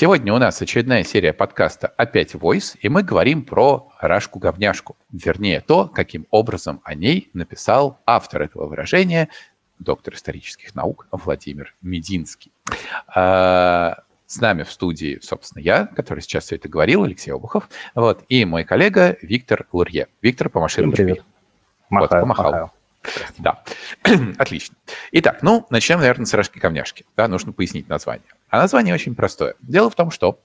Сегодня у нас очередная серия подкаста «Опять Voice», и мы говорим про Рашку-говняшку. Вернее, то, каким образом о ней написал автор этого выражения, доктор исторических наук Владимир Мединский. А, с нами в студии, собственно, я, который сейчас все это говорил, Алексей Обухов, вот, и мой коллега Виктор Лурье. Виктор, помаши ручкой. Вот, помахал. Махаю. Да, отлично. Итак, ну, начнем, наверное, с Рашки-Камняшки. Да, нужно пояснить название. А название очень простое. Дело в том, что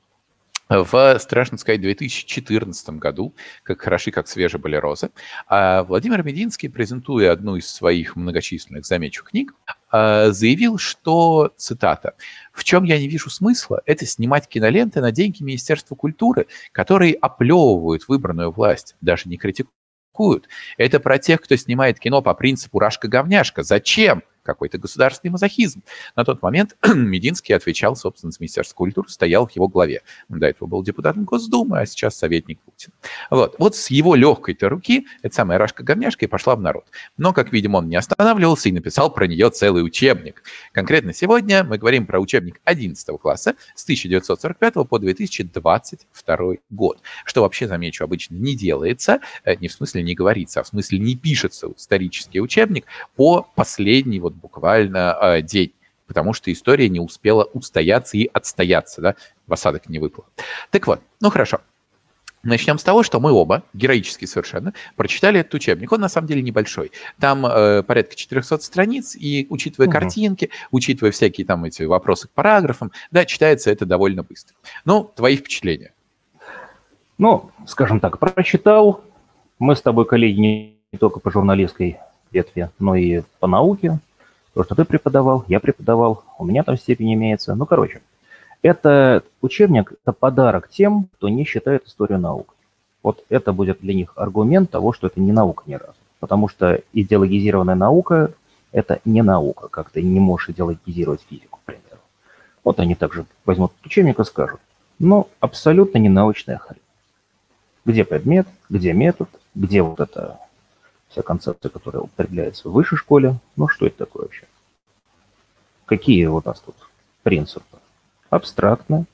в, страшно сказать, 2014 году, как хороши, как свежие были розы, а Владимир Мединский, презентуя одну из своих многочисленных, замечу, книг, а, заявил, что, цитата, «В чем я не вижу смысла, это снимать киноленты на деньги Министерства культуры, которые оплевывают выбранную власть, даже не критикуют. Это про тех, кто снимает кино по принципу «рашка-говняшка». Зачем?» Какой-то государственный мазохизм. На тот момент Мединский отвечал, собственно, с Министерства культуры, стоял в его главе. До этого был депутатом Госдумы, а сейчас советник Путина. Вот, вот с его легкой-то руки эта самая Рашка-говняшка и пошла в народ. Но, как видим, он не останавливался и написал про нее целый учебник. Конкретно сегодня мы говорим про учебник 11 класса с 1945 по 2022 год. Что вообще, замечу, обычно не делается, э, не в смысле не говорится, а в смысле не пишется исторический учебник по последней вот буквально э, день, потому что история не успела устояться и отстояться, да, в осадок не выпала. Так вот, ну хорошо, Начнем с того, что мы оба, героически совершенно, прочитали этот учебник. Он на самом деле небольшой. Там э, порядка 400 страниц, и учитывая угу. картинки, учитывая всякие там эти вопросы к параграфам, да, читается это довольно быстро. Ну, твои впечатления? Ну, скажем так, прочитал. Мы с тобой, коллеги, не только по журналистской ветви, но и по науке. То, что ты преподавал, я преподавал, у меня там степень имеется. Ну, короче, это учебник, это подарок тем, кто не считает историю наук. Вот это будет для них аргумент того, что это не наука ни разу. Потому что идеологизированная наука – это не наука, как ты не можешь идеологизировать физику, к примеру. Вот они также возьмут учебник и скажут, ну, абсолютно не научная хрень. Где предмет, где метод, где вот это вся концепция, которая употребляется в высшей школе. Ну, что это такое вообще? Какие у нас тут принципы? Абстрактно,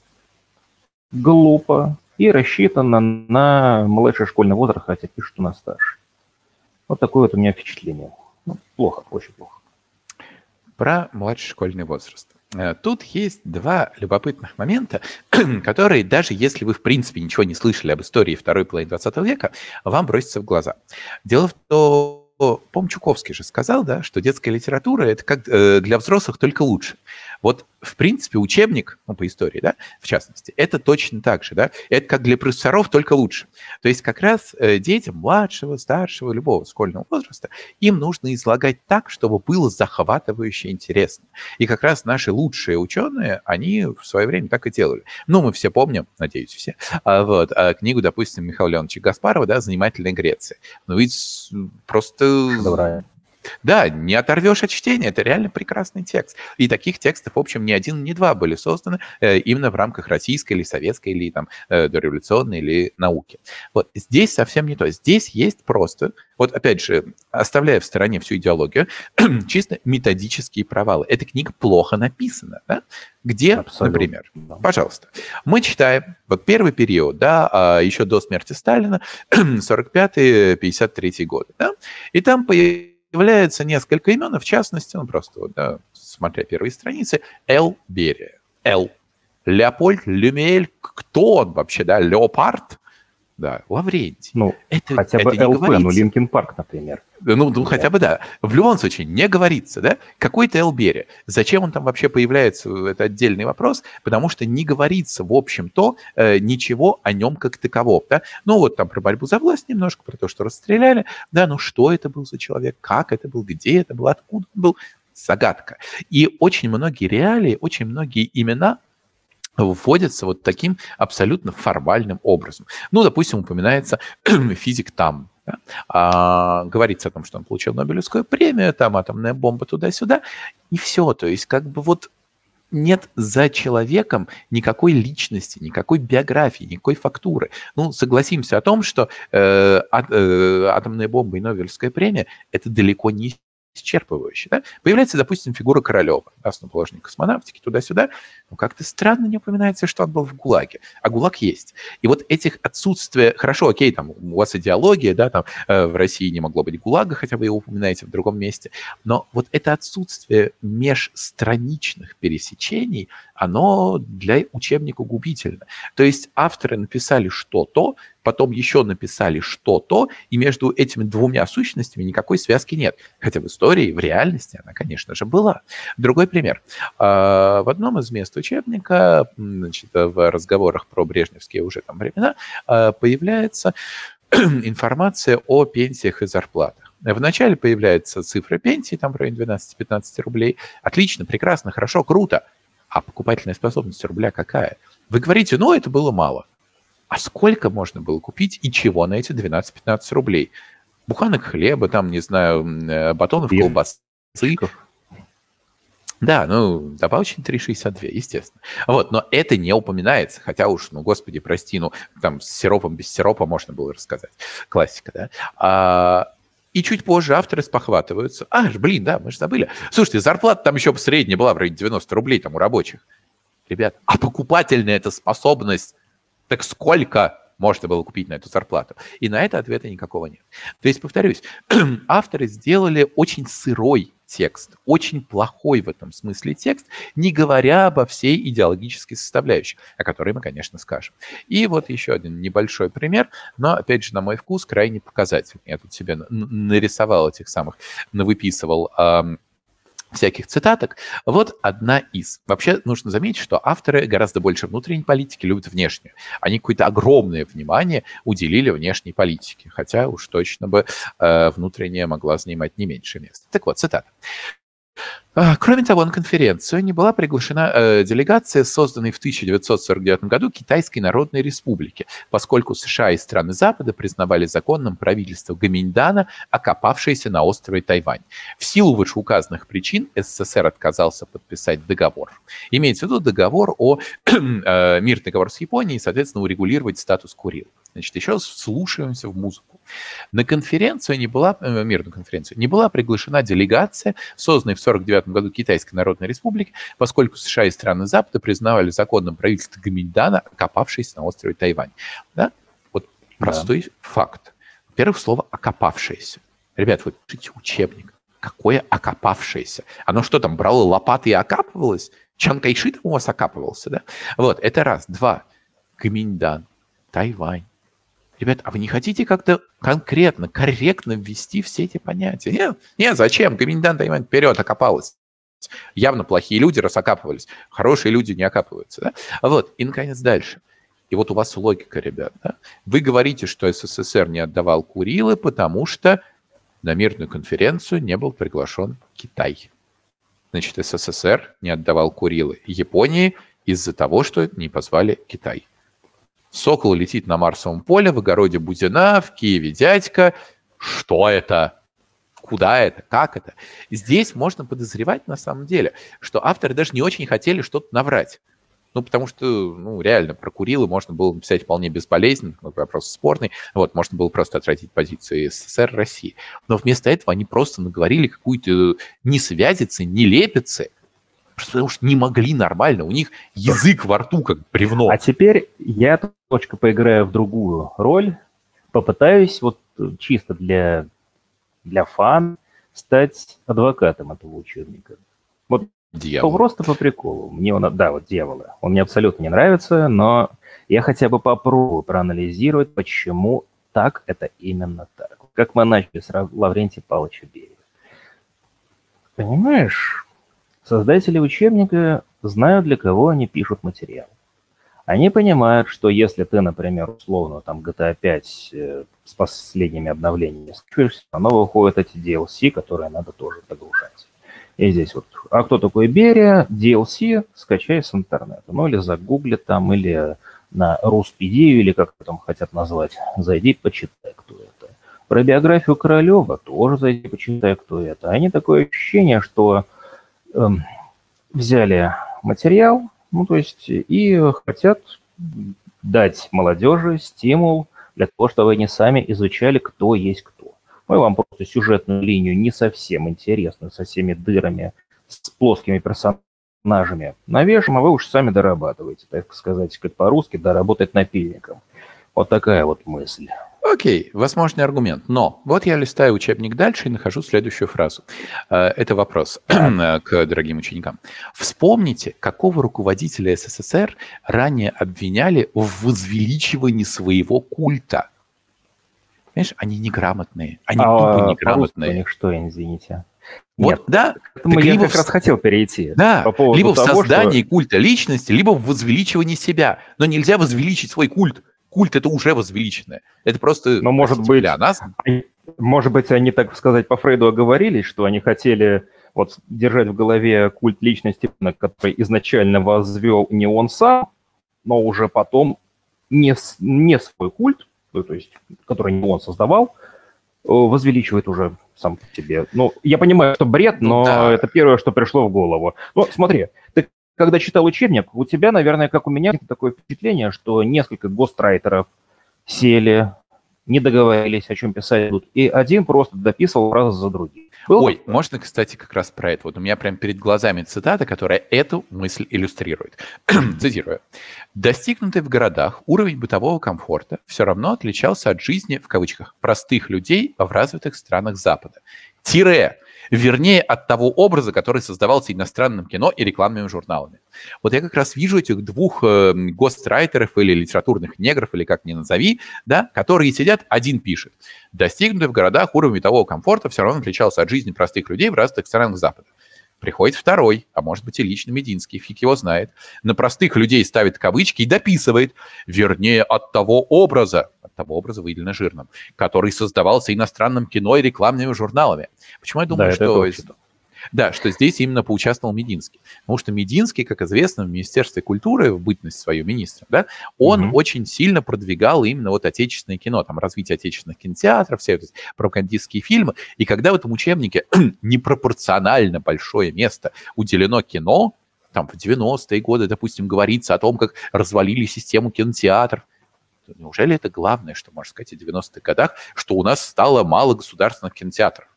глупо и рассчитано на младший школьный возраст, хотя пишут у нас старше. Вот такое вот у меня впечатление. Ну, плохо, очень плохо. Про младший школьный возраст. Э, тут есть два любопытных момента, которые, даже если вы, в принципе, ничего не слышали об истории второй половины 20 века, вам бросятся в глаза. Дело в том, по Чуковский же сказал, да, что детская литература это как э, для взрослых только лучше. Вот, в принципе, учебник, ну, по истории, да, в частности, это точно так же, да, это как для профессоров, только лучше. То есть как раз э, детям младшего, старшего, любого школьного возраста, им нужно излагать так, чтобы было захватывающе интересно. И как раз наши лучшие ученые, они в свое время так и делали. Ну, мы все помним, надеюсь, все, а, вот, а книгу, допустим, Михаила Леоновича Гаспарова, да, «Занимательная Греция». Ну, ведь просто... Добрая. Да, не оторвешь от чтения, это реально прекрасный текст. И таких текстов, в общем, ни один, ни два были созданы э, именно в рамках российской или советской, или там э, дореволюционной, или науки. Вот здесь совсем не то. Здесь есть просто, вот опять же, оставляя в стороне всю идеологию, чисто методические провалы. Эта книга плохо написана, да? Где, Абсолютно. например, да. пожалуйста, мы читаем вот первый период, да, а еще до смерти Сталина, 45-53 годы, да, и там появляется является несколько имен, в частности, ну просто, вот, да, смотря первые страницы, Эл Берия. Эл. Леопольд Люмель, кто он вообще, да, Леопард? Да, Лаврентий. Ну, это, хотя бы это ЛП, ну, Линкин Парк, например. Ну, ну, хотя бы да. В любом случае, не говорится, да? Какой-то Элбери. Зачем он там вообще появляется, это отдельный вопрос, потому что не говорится, в общем-то, э, ничего о нем как таковом, да? Ну, вот там про борьбу за власть немножко, про то, что расстреляли, да, ну, что это был за человек, как это был, где это был, откуда он был, загадка. И очень многие реалии, очень многие имена вводятся вот таким абсолютно формальным образом. Ну, допустим, упоминается физик Там, да? а, говорится о том, что он получил Нобелевскую премию, там атомная бомба туда-сюда, и все. То есть как бы вот нет за человеком никакой личности, никакой биографии, никакой фактуры. Ну, согласимся о том, что э, а, э, атомная бомба и Нобелевская премия – это далеко не исчерпывающе. Да? Появляется, допустим, фигура Королева, основоположник космонавтики, туда-сюда. Но как-то странно не упоминается, что он был в ГУЛАГе. А ГУЛАГ есть. И вот этих отсутствия... Хорошо, окей, там у вас идеология, да, там э, в России не могло быть ГУЛАГа, хотя вы его упоминаете в другом месте. Но вот это отсутствие межстраничных пересечений, оно для учебника губительно. То есть авторы написали что-то, потом еще написали что-то, и между этими двумя сущностями никакой связки нет. Хотя в истории, в реальности она, конечно же, была. Другой пример. А, в одном из мест учебника, значит, в разговорах про брежневские уже там времена, а, появляется информация о пенсиях и зарплатах. Вначале появляется цифра пенсии, там в районе 12-15 рублей. Отлично, прекрасно, хорошо, круто. А покупательная способность рубля какая? Вы говорите, ну, это было мало. А сколько можно было купить и чего на эти 12-15 рублей? Буханок хлеба, там, не знаю, э, батонов колбасы. Да, ну, добавочный 3,62, естественно. Вот, но это не упоминается, хотя уж, ну, господи, прости, ну, там с сиропом, без сиропа можно было рассказать. Классика, да? А, и чуть позже авторы спохватываются. А, блин, да, мы же забыли. Слушайте, зарплата там еще средняя была в районе 90 рублей там у рабочих. Ребят, а покупательная эта способность, так сколько можно было купить на эту зарплату? И на это ответа никакого нет. То есть, повторюсь, авторы сделали очень сырой текст, очень плохой в этом смысле текст, не говоря обо всей идеологической составляющей, о которой мы, конечно, скажем. И вот еще один небольшой пример, но, опять же, на мой вкус, крайне показательный. Я тут себе нарисовал этих самых, навыписывал всяких цитаток. Вот одна из. Вообще нужно заметить, что авторы гораздо больше внутренней политики любят внешнюю. Они какое-то огромное внимание уделили внешней политике, хотя уж точно бы э, внутренняя могла занимать не меньше места. Так вот, цитата. А, кроме того, на конференцию не была приглашена э, делегация, созданной в 1949 году Китайской Народной Республики, поскольку США и страны Запада признавали законным правительство Гаминьдана, окопавшееся на острове Тайвань. В силу вышеуказанных причин СССР отказался подписать договор. Имеется в виду договор о э, мирный договор с Японией, и, соответственно, урегулировать статус Курил. Значит, еще раз вслушиваемся в музыку. На конференцию не была, э, мирную конференцию, не была приглашена делегация, созданная в 1949 году Китайской Народной Республики, поскольку США и страны Запада признавали законным правительство Гаминьдана, окопавшееся на острове Тайвань. Да? Вот простой да. факт. Во-первых, слово «окопавшееся». Ребят, вы пишите учебник. Какое окопавшееся? Оно что там, брало лопаты и окапывалось? Чан Кайши там у вас окапывался, да? Вот, это раз. Два. Гаминьдан, Тайвань. Ребят, а вы не хотите как-то конкретно, корректно ввести все эти понятия? Нет, нет зачем? Комендант Тайвань вперед окопалась. Явно плохие люди рассокапывались, хорошие люди не окапываются. Да? Вот, и, наконец, дальше. И вот у вас логика, ребят. Да? Вы говорите, что СССР не отдавал Курилы, потому что на мирную конференцию не был приглашен Китай. Значит, СССР не отдавал Курилы Японии из-за того, что не позвали Китай. Сокол летит на Марсовом поле в огороде Будина, в Киеве дядька. Что это? Куда это? Как это? Здесь можно подозревать на самом деле, что авторы даже не очень хотели что-то наврать. Ну, потому что, ну, реально, про Курилы можно было написать вполне безболезненно, вопрос спорный. Вот, можно было просто отразить позицию СССР России. Но вместо этого они просто наговорили какую-то несвязицы, нелепицы, потому что не могли нормально, у них язык во рту как бревно. А теперь я точка поиграю в другую роль, попытаюсь вот чисто для, для фан стать адвокатом этого учебника. Вот Дьявол. просто по приколу. Мне он, да, вот дьяволы. Он мне абсолютно не нравится, но я хотя бы попробую проанализировать, почему так это именно так. Как мы начали с Лаврентия Павловича Берия. Понимаешь, Создатели учебника знают, для кого они пишут материал. Они понимают, что если ты, например, условно, там GTA 5 э, с последними обновлениями скачиваешься, оно выходит эти DLC, которые надо тоже догружать. И здесь вот, а кто такой Берия? DLC скачай с интернета. Ну или загугли там, или на Руспедию, или как там хотят назвать, зайди, почитай, кто это. Про биографию Королева тоже зайди, почитай, кто это. Они такое ощущение, что взяли материал, ну, то есть, и хотят дать молодежи стимул для того, чтобы они сами изучали, кто есть кто. мы вам просто сюжетную линию не совсем интересную, со всеми дырами, с плоскими персонажами навешаем, а вы уж сами дорабатываете, так сказать, как по-русски, доработать напильником. Вот такая вот мысль. Окей, возможный аргумент. Но вот я листаю учебник дальше и нахожу следующую фразу. Э, это вопрос к дорогим ученикам. Вспомните, какого руководителя СССР ранее обвиняли в возвеличивании своего культа. Понимаешь, они неграмотные. Они а, тупо неграмотные. У них что, извините? Вот, Нет, да. Так я либо как в... раз хотел перейти. Да, по либо того, в создании что... культа личности, либо в возвеличивании себя. Но нельзя возвеличить свой культ культ это уже возвеличенное. Это просто... Но может быть, для нас... может быть, они, так сказать, по Фрейду оговорились, что они хотели вот держать в голове культ личности, который изначально возвел не он сам, но уже потом не, не свой культ, ну, то есть, который не он создавал, э, возвеличивает уже сам себе. Ну, я понимаю, что бред, но да. это первое, что пришло в голову. Ну, смотри, ты когда читал учебник, у тебя, наверное, как у меня, такое впечатление, что несколько гострайтеров сели, не договорились, о чем писать будут, и один просто дописывал раз за другим. Было? Ой, можно, кстати, как раз про это. Вот у меня прямо перед глазами цитата, которая эту мысль иллюстрирует. Цитирую. Достигнутый в городах уровень бытового комфорта все равно отличался от жизни, в кавычках, простых людей в развитых странах Запада. Тире вернее, от того образа, который создавался иностранным кино и рекламными журналами. Вот я как раз вижу этих двух э, гострайтеров или литературных негров, или как ни назови, да, которые сидят, один пишет. Достигнутый в городах уровень того комфорта все равно отличался от жизни простых людей в разных странах Запада. Приходит второй, а может быть и лично Мединский, фиг его знает. На простых людей ставит кавычки и дописывает, вернее, от того образа, того образа выделено жирным, который создавался иностранным кино и рекламными журналами. Почему я думаю, да, что... Да, что здесь именно поучаствовал Мединский. Потому что Мединский, как известно, в Министерстве культуры, в бытность свою министром, да, он угу. очень сильно продвигал именно вот отечественное кино, там, развитие отечественных кинотеатров, все эти пропагандистские фильмы. И когда в этом учебнике непропорционально большое место уделено кино, там в 90-е годы, допустим, говорится о том, как развалили систему кинотеатров, неужели это главное, что можно сказать о 90-х годах, что у нас стало мало государственных кинотеатров?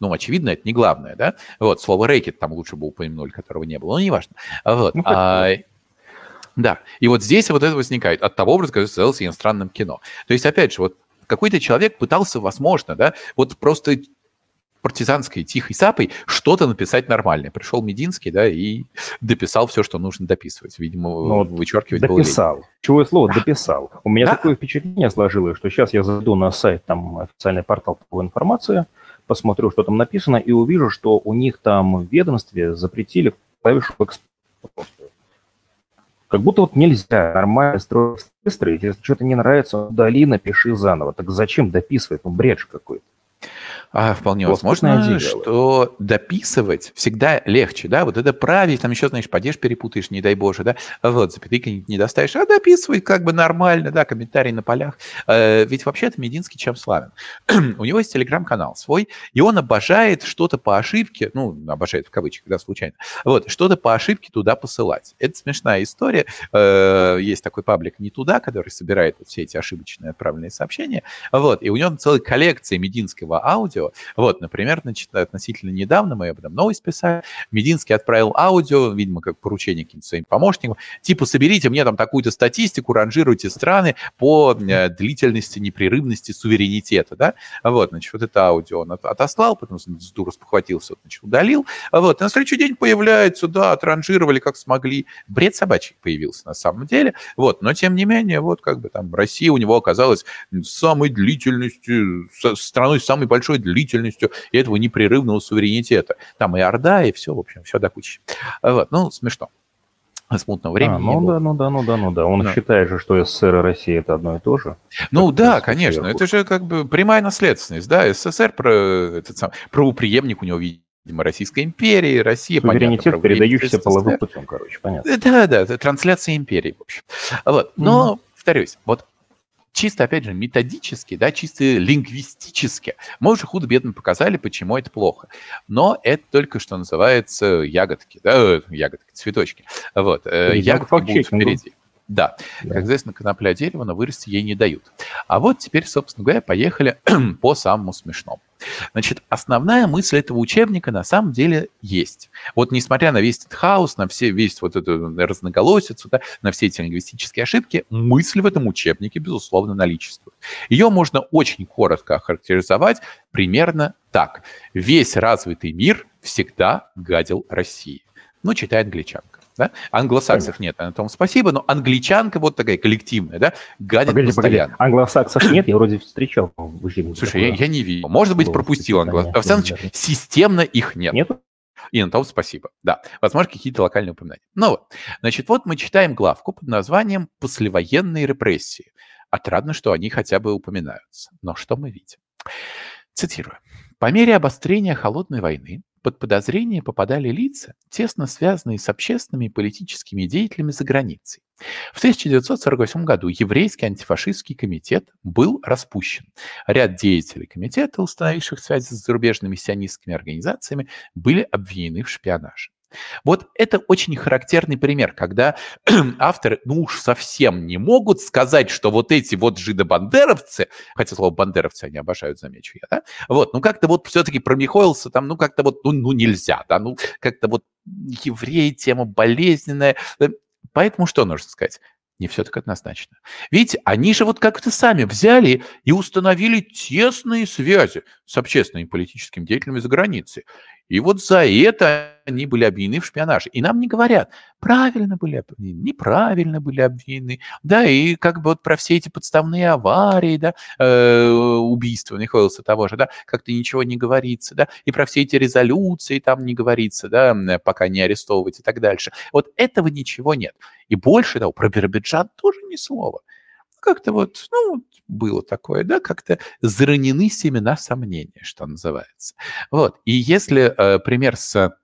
Ну, очевидно, это не главное, да? Вот, слово рэкет там лучше бы упомянули, которого не было, но неважно. Вот. Ну, а, да, и вот здесь вот это возникает от того образа, который создался иностранным кино. То есть, опять же, вот какой-то человек пытался, возможно, да, вот просто партизанской тихой сапой что-то написать нормальное. Пришел Мединский, да, и дописал все, что нужно дописывать. Видимо, ну, вычеркивать Дописал. Было Чего слово дописал. У меня да. такое впечатление сложилось, что сейчас я зайду на сайт, там официальный портал по информации, посмотрю, что там написано, и увижу, что у них там в ведомстве запретили клавишу экспорт. Как будто вот нельзя нормально строить выстроить. Если что-то не нравится, удали, напиши заново. Так зачем дописывать? Ну, бред какой-то. А, вполне возможно, дело. что дописывать всегда легче, да, вот это править, там еще, знаешь, падеж перепутаешь, не дай боже, да, вот, запятыйка не доставишь, а дописывай как бы нормально, да, комментарий на полях. Э, ведь вообще-то Мединский чем славен? У него есть телеграм-канал свой, и он обожает что-то по ошибке, ну, обожает в кавычках, да, случайно, вот, что-то по ошибке туда посылать. Это смешная история. Э, есть такой паблик «Не туда», который собирает вот все эти ошибочные отправленные сообщения, вот, и у него целая коллекция мединского аудио, аудио. Вот, например, значит, относительно недавно мы об этом новость писали. Мединский отправил аудио, видимо, как поручение каким-то своим помощникам, типа, соберите мне там такую-то статистику, ранжируйте страны по э, длительности, непрерывности суверенитета, да? Вот, значит, вот это аудио он отослал, потом с дуру спохватился, значит, удалил. Вот, и на следующий день появляется, да, отранжировали как смогли. Бред собачий появился на самом деле. Вот, но тем не менее, вот как бы там Россия у него оказалась самой длительностью, страной с самой большой длительностью и этого непрерывного суверенитета. Там и Орда, и все, в общем, все до кучи. Вот, ну, смешно смутного времени. А, ну да, ну да, ну да, ну да. Он да. считает же, что СССР и Россия это одно и то же. Ну да, конечно. Это же как бы прямая наследственность, да. СССР про этот сам правоприемник у него видимо, Российской империи, Россия, Суверенитет, понятно, передающийся половым путем, короче, понятно. Да, да, это трансляция империи, в общем. Вот. Но, mm-hmm. повторюсь, вот чисто, опять же, методически, да, чисто лингвистически, мы уже худо-бедно показали, почему это плохо. Но это только, что называется, ягодки, да, ягодки, цветочки. Вот, э, ягодки будут впереди. Да. да, как известно, конопля дерева, но вырасти ей не дают. А вот теперь, собственно говоря, поехали по самому смешному. Значит, основная мысль этого учебника на самом деле есть. Вот несмотря на весь этот хаос, на все, весь вот эту разноголосицу, да, на все эти лингвистические ошибки, мысль в этом учебнике, безусловно, наличествует. Ее можно очень коротко охарактеризовать примерно так. Весь развитый мир всегда гадил России. Ну, читай англичанка. Да? Англосаксов нет, на том спасибо, но англичанка вот такая коллективная, да, гадит погоди, постоянно. Погоди. Англосаксов нет, я вроде встречал в. Слушай, я, я не видел. Может быть, пропустил англосаксов. Системно их нет. Нет? И на том спасибо. Да, возможно, какие-то локальные упоминания. Ну вот, значит, вот мы читаем главку под названием «Послевоенные репрессии». Отрадно, что они хотя бы упоминаются. Но что мы видим? Цитирую. По мере обострения холодной войны под подозрение попадали лица, тесно связанные с общественными и политическими деятелями за границей. В 1948 году еврейский антифашистский комитет был распущен. Ряд деятелей комитета, установивших связи с зарубежными сионистскими организациями, были обвинены в шпионаже. Вот это очень характерный пример, когда авторы, ну уж совсем не могут сказать, что вот эти вот жидобандеровцы, хотя слово бандеровцы они обожают, замечу я, да, вот, ну как-то вот все-таки промихоился там, ну как-то вот, ну, ну нельзя, да, ну как-то вот евреи, тема болезненная, э, поэтому что нужно сказать? Не все так однозначно. Видите, они же вот как-то сами взяли и установили тесные связи с общественными и политическими деятелями за границей. И вот за это они были обвинены в шпионаже. И нам не говорят, правильно были обвинены, неправильно были обвинены. Да, и как бы вот про все эти подставные аварии, да, э, убийства Михаила того же, да, как-то ничего не говорится, да, и про все эти резолюции там не говорится, да, пока не арестовывать и так дальше. Вот этого ничего нет. И больше того, про Биробиджан тоже ни слова как-то вот, ну, было такое, да, как-то заранены семена сомнения, что называется. Вот, и если э, пример с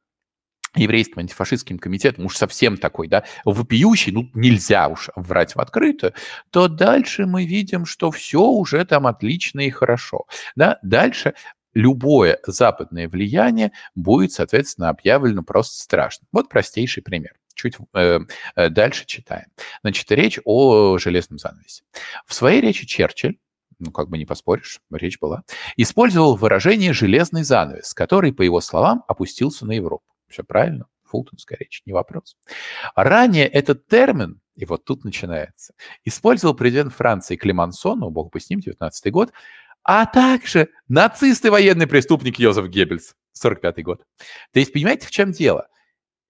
еврейским антифашистским комитетом уж совсем такой, да, вопиющий, ну, нельзя уж врать в открытую, то дальше мы видим, что все уже там отлично и хорошо, да, дальше любое западное влияние будет, соответственно, объявлено просто страшным. Вот простейший пример. Чуть э, э, дальше читаем. Значит, речь о железном занавесе. В своей речи Черчилль ну, как бы не поспоришь, речь была, использовал выражение «железный занавес», который, по его словам, опустился на Европу. Все правильно, фултонская речь, не вопрос. Ранее этот термин, и вот тут начинается, использовал президент Франции Клемансон, ну, бог бы с ним, 19 год, а также нацист и военный преступник Йозеф Геббельс, 45 год. То есть, понимаете, в чем дело?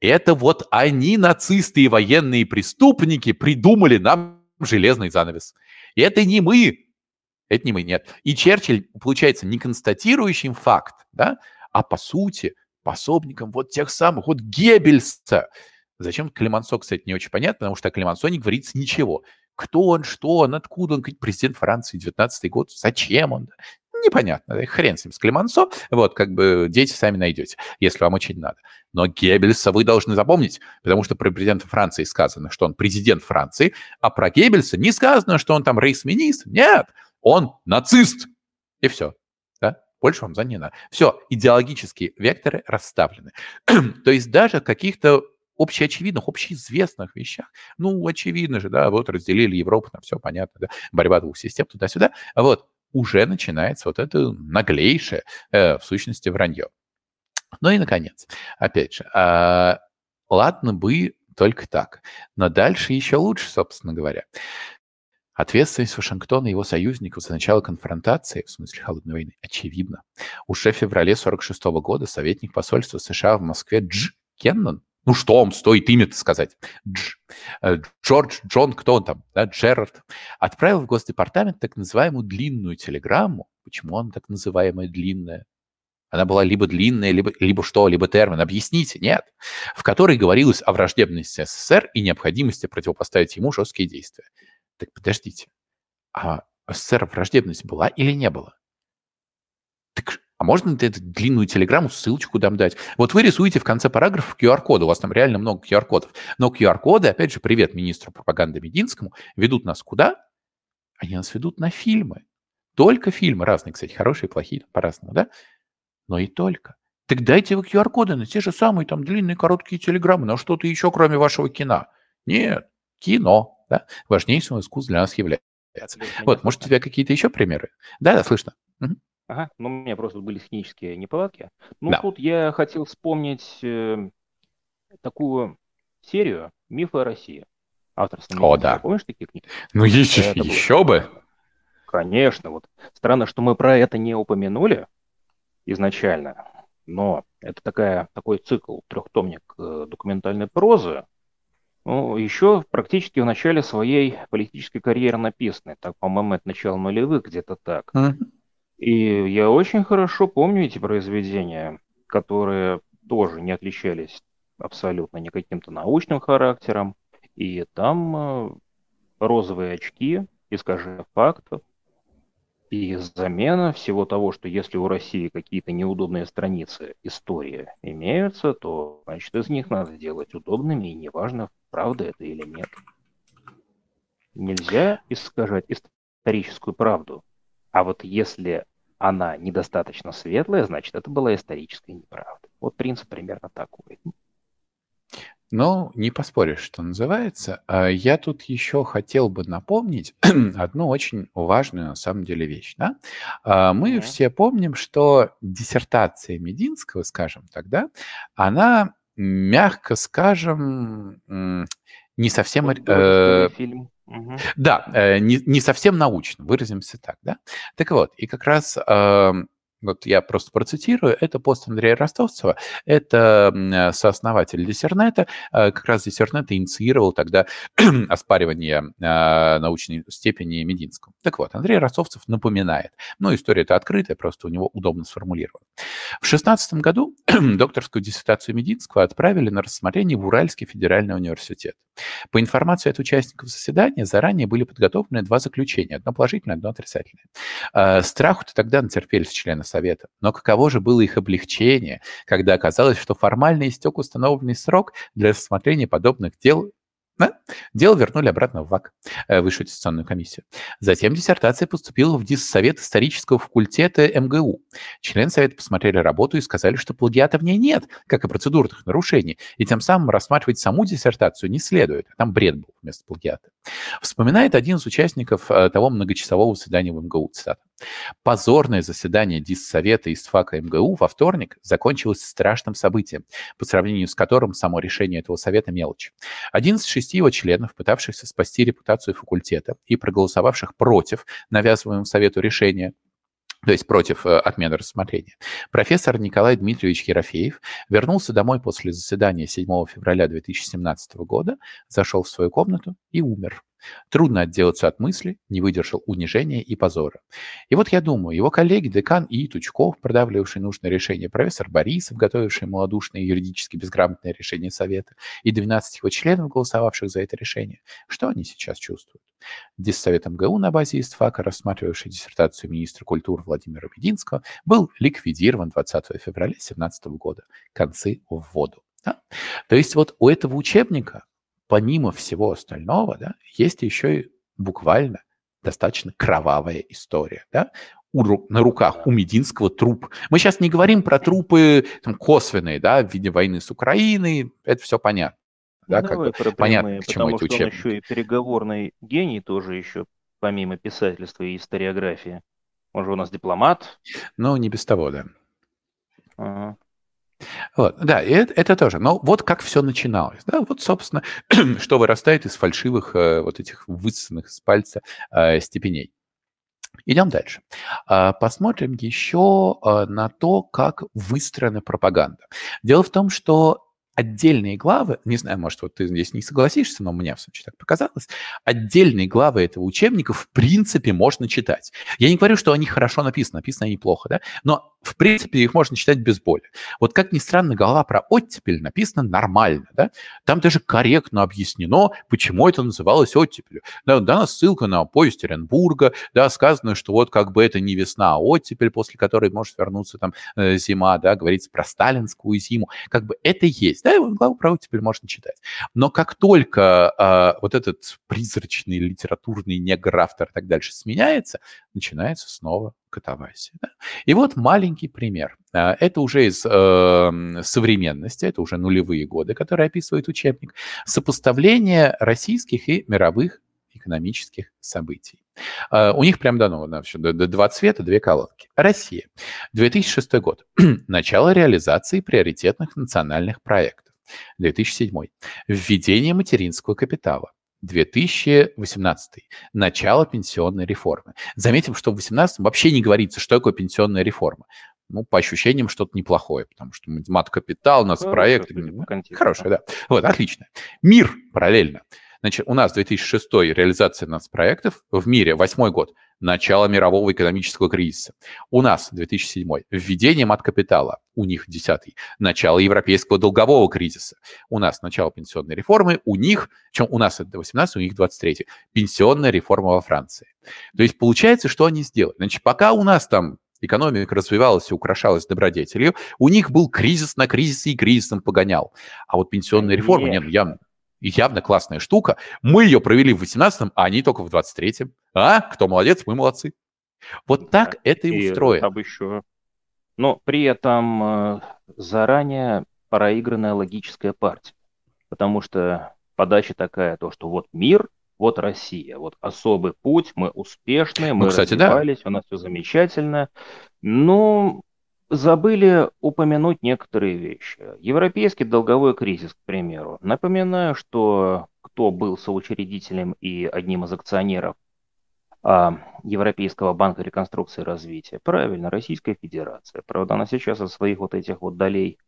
Это вот они, нацисты и военные преступники, придумали нам железный занавес. И это не мы. Это не мы, нет. И Черчилль, получается, не констатирующим факт, да, а по сути пособником вот тех самых, вот Геббельса. Зачем Клемансо, кстати, не очень понятно, потому что Клемансо не говорится ничего. Кто он, что он, откуда он, президент Франции, 19 год, зачем он? Непонятно, хрен с ним, с Клемансо, вот, как бы дети сами найдете, если вам очень надо. Но Геббельса вы должны запомнить, потому что про президента Франции сказано, что он президент Франции, а про Геббельса не сказано, что он там рейс-министр. Нет, он нацист. И все. Больше вам за не надо. Все, идеологические векторы расставлены. То есть даже каких-то общеочевидных, общеизвестных вещах. Ну, очевидно же, да, вот разделили Европу, там все понятно, да, борьба двух систем туда-сюда. Вот, уже начинается вот это наглейшее, э, в сущности, вранье. Ну и, наконец, опять же, э, ладно бы только так, но дальше еще лучше, собственно говоря. Ответственность Вашингтона и его союзников за начало конфронтации, в смысле холодной войны, очевидна. Уже в феврале 1946 года советник посольства США в Москве Дж. Кеннон ну, что вам стоит имя-то сказать? Дж, э, Джордж, Джон, кто он там, да, Джерард, отправил в Госдепартамент так называемую длинную телеграмму. Почему она так называемая длинная? Она была либо длинная, либо, либо что, либо термин. Объясните, нет. В которой говорилось о враждебности СССР и необходимости противопоставить ему жесткие действия. Так подождите, а СССР враждебность была или не было? Так а можно эту длинную телеграмму, ссылочку дам дать? Вот вы рисуете в конце параграфа QR-коды, у вас там реально много QR-кодов. Но QR-коды, опять же, привет министру пропаганды Мединскому, ведут нас куда? Они нас ведут на фильмы. Только фильмы, разные, кстати, хорошие, плохие, по-разному, да? Но и только. Так дайте вы QR-коды на те же самые там длинные короткие телеграммы, на что-то еще, кроме вашего кино. Нет, кино, да, важнейшим искусством для нас является. Вот, может, у тебя какие-то еще примеры? Да, да, слышно. Угу. Ага, ну, у меня просто были сценические неполадки. Ну, Да. тут я хотел вспомнить э, такую серию «Мифы о России». Автор О, да. Помнишь такие книги? Ну, еще, Это было- еще бы. Конечно, вот странно, что мы про это не упомянули изначально, но это такая, такой цикл, трехтомник э, документальной прозы, ну, еще практически в начале своей политической карьеры написанной, так, по-моему, это начало нулевых, где-то так. Мгм. И я очень хорошо помню эти произведения, которые тоже не отличались абсолютно ни каким-то научным характером. И там э, розовые очки, искажение фактов, и замена всего того, что если у России какие-то неудобные страницы истории имеются, то, значит, из них надо делать удобными, и неважно, правда это или нет. Нельзя искажать историческую правду. А вот если она недостаточно светлая, значит, это была историческая неправда. Вот принцип примерно такой. Ну, не поспоришь, что называется. А Я тут еще хотел бы напомнить одну очень важную на самом деле вещь. Да? А, Мы Мгм. все помним, что диссертация Мединского, скажем тогда, она, мягко скажем, не совсем... э, фильм. Да, э, не, не совсем научно, выразимся так, да? Так вот, и как раз, эм, вот я просто процитирую, это пост Андрея Ростовцева, это э, сооснователь Диссернета, как раз Диссернет инициировал тогда оспаривание научной степени Мединского. Так вот, Андрей Ростовцев напоминает, ну, история это открытая, просто у него удобно сформулирована. В 16 году докторскую диссертацию Мединского отправили на рассмотрение в Уральский федеральный университет. По информации от участников заседания, заранее были подготовлены два заключения, одно положительное, одно отрицательное. Э, Страху-то тогда натерпелись члены Совета, но каково же было их облегчение, когда оказалось, что формально истек установленный срок для рассмотрения подобных дел да? Дело вернули обратно в ВАК, э, Высшую аттестационную комиссию. Затем диссертация поступила в Диссовет исторического факультета МГУ. Члены Совета посмотрели работу и сказали, что плагиата в ней нет, как и процедурных нарушений, и тем самым рассматривать саму диссертацию не следует. Там бред был вместо плагиата. Вспоминает один из участников э, того многочасового заседания в МГУ, цитата. Позорное заседание Диссовета из ФАКа МГУ во вторник закончилось страшным событием, по сравнению с которым само решение этого совета мелочь. Один из шести его членов, пытавшихся спасти репутацию факультета и проголосовавших против навязываемого совету решения, то есть против э, отмены рассмотрения. Профессор Николай Дмитриевич Ерофеев вернулся домой после заседания 7 февраля 2017 года, зашел в свою комнату и умер. Трудно отделаться от мысли, не выдержал унижения и позора. И вот я думаю, его коллеги, декан И. Тучков, продавливавший нужное решение, профессор Борисов, готовивший малодушное и юридически безграмотное решение Совета, и 12 его членов, голосовавших за это решение, что они сейчас чувствуют? Диссовет МГУ на базе ИСТФАКа, рассматривавший диссертацию министра культуры Владимира Мединского, был ликвидирован 20 февраля 2017 года. Концы в воду. Да? То есть вот у этого учебника, помимо всего остального, да, есть еще и буквально достаточно кровавая история. Да? У на руках у Мединского труп. Мы сейчас не говорим про трупы там, косвенные, да, в виде войны с Украиной, это все понятно. Да, Ну, как бы про понятно, прямые, к чему потому эти что он еще и переговорный гений тоже еще, помимо писательства и историографии. Он же у нас дипломат. Ну, не без того, да. Ага. Вот, да, это, это тоже. Но вот как все начиналось. Да, вот, собственно, что вырастает из фальшивых э, вот этих высосанных из пальца э, степеней. Идем дальше. А, Посмотрим еще а, на то, как выстроена пропаганда. Дело в том, что отдельные главы, не знаю, может, вот ты здесь не согласишься, но мне в случае так показалось, отдельные главы этого учебника в принципе можно читать. Я не говорю, что они хорошо написаны, написаны они плохо, да, но в принципе их можно читать без боли. Вот как ни странно, глава про оттепель написана нормально, да, там даже корректно объяснено, почему это называлось оттепелью. Да, дана ссылка на повесть Оренбурга, да, сказано, что вот как бы это не весна, а оттепель, после которой может вернуться там э, зима, да, говорится про сталинскую зиму, как бы это есть, да, и главу про оттепель можно читать. Но как только э, вот этот призрачный литературный негр-автор и так дальше сменяется, начинается снова катавасия. Да? И вот маленький пример. А, Это уже из э, современности, это уже нулевые годы, которые описывает учебник. Сопоставление российских и мировых социально-экономических событий. А, у них прям дано на все, два цвета, две колонки. Россия. 2006 год. Начало реализации приоритетных национальных проектов. 2007. Введение материнского капитала. 2018. Начало пенсионной реформы. Заметим, что в 2018 вообще не говорится, что такое пенсионная реформа. Ну, по ощущениям, что-то неплохое, потому что мат-капитал, у нас проект. Хороший, да. Вот, отлично. Мир параллельно. Значит, у нас 2006 реализация нацпроектов, в мире восьмой год, начало мирового экономического кризиса. У нас 2007 введение мат-капитала, у них 10 начало европейского долгового кризиса. У нас начало пенсионной реформы, у них, чем у нас это 18, у них 23 пенсионная реформа во Франции. То есть получается, что они сделали? Значит, пока у нас там экономика развивалась и украшалась добродетелью, у них был кризис на кризисе и кризисом погонял. А вот пенсионная реформа, нет, явно, явно классная штука. Мы ее провели в 18-м, а они только в 23-м. А? Кто молодец? Мы молодцы. Вот так да, это и устроено. Там еще... Но при этом э, заранее проигранная логическая партия. Потому что подача такая, то, что вот мир, вот Россия, вот особый путь, мы успешны, мы ну, кстати, развивались, да. у нас все замечательно. Но забыли упомянуть некоторые вещи. Европейский долговой кризис, к примеру. Напоминаю, что кто был соучредителем и одним из акционеров а, Европейского банка реконструкции и развития? Правильно, Российская Федерация. Правда, она сейчас от своих вот этих вот долей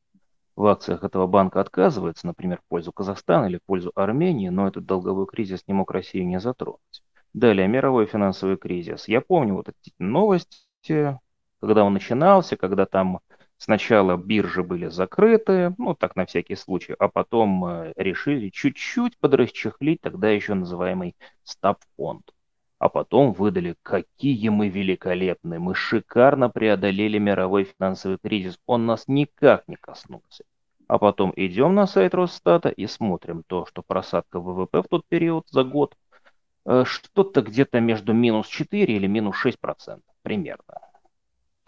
в акциях этого банка отказывается, например, в пользу Казахстана или в пользу Армении, но этот долговой кризис не мог Россию не затронуть. Далее, мировой финансовый кризис. Я помню вот эти новости, когда он начинался, когда там сначала биржи были закрыты, ну так на всякий случай, а потом э, решили чуть-чуть подрасчехлить тогда еще называемый стаб-фонд. А потом выдали, какие мы великолепные, мы шикарно преодолели мировой финансовый кризис, он нас никак не коснулся. А потом идем на сайт Росстата и смотрим то, что просадка ВВП в тот период за год э, что-то где-то между минус 4 или минус 6 процентов примерно.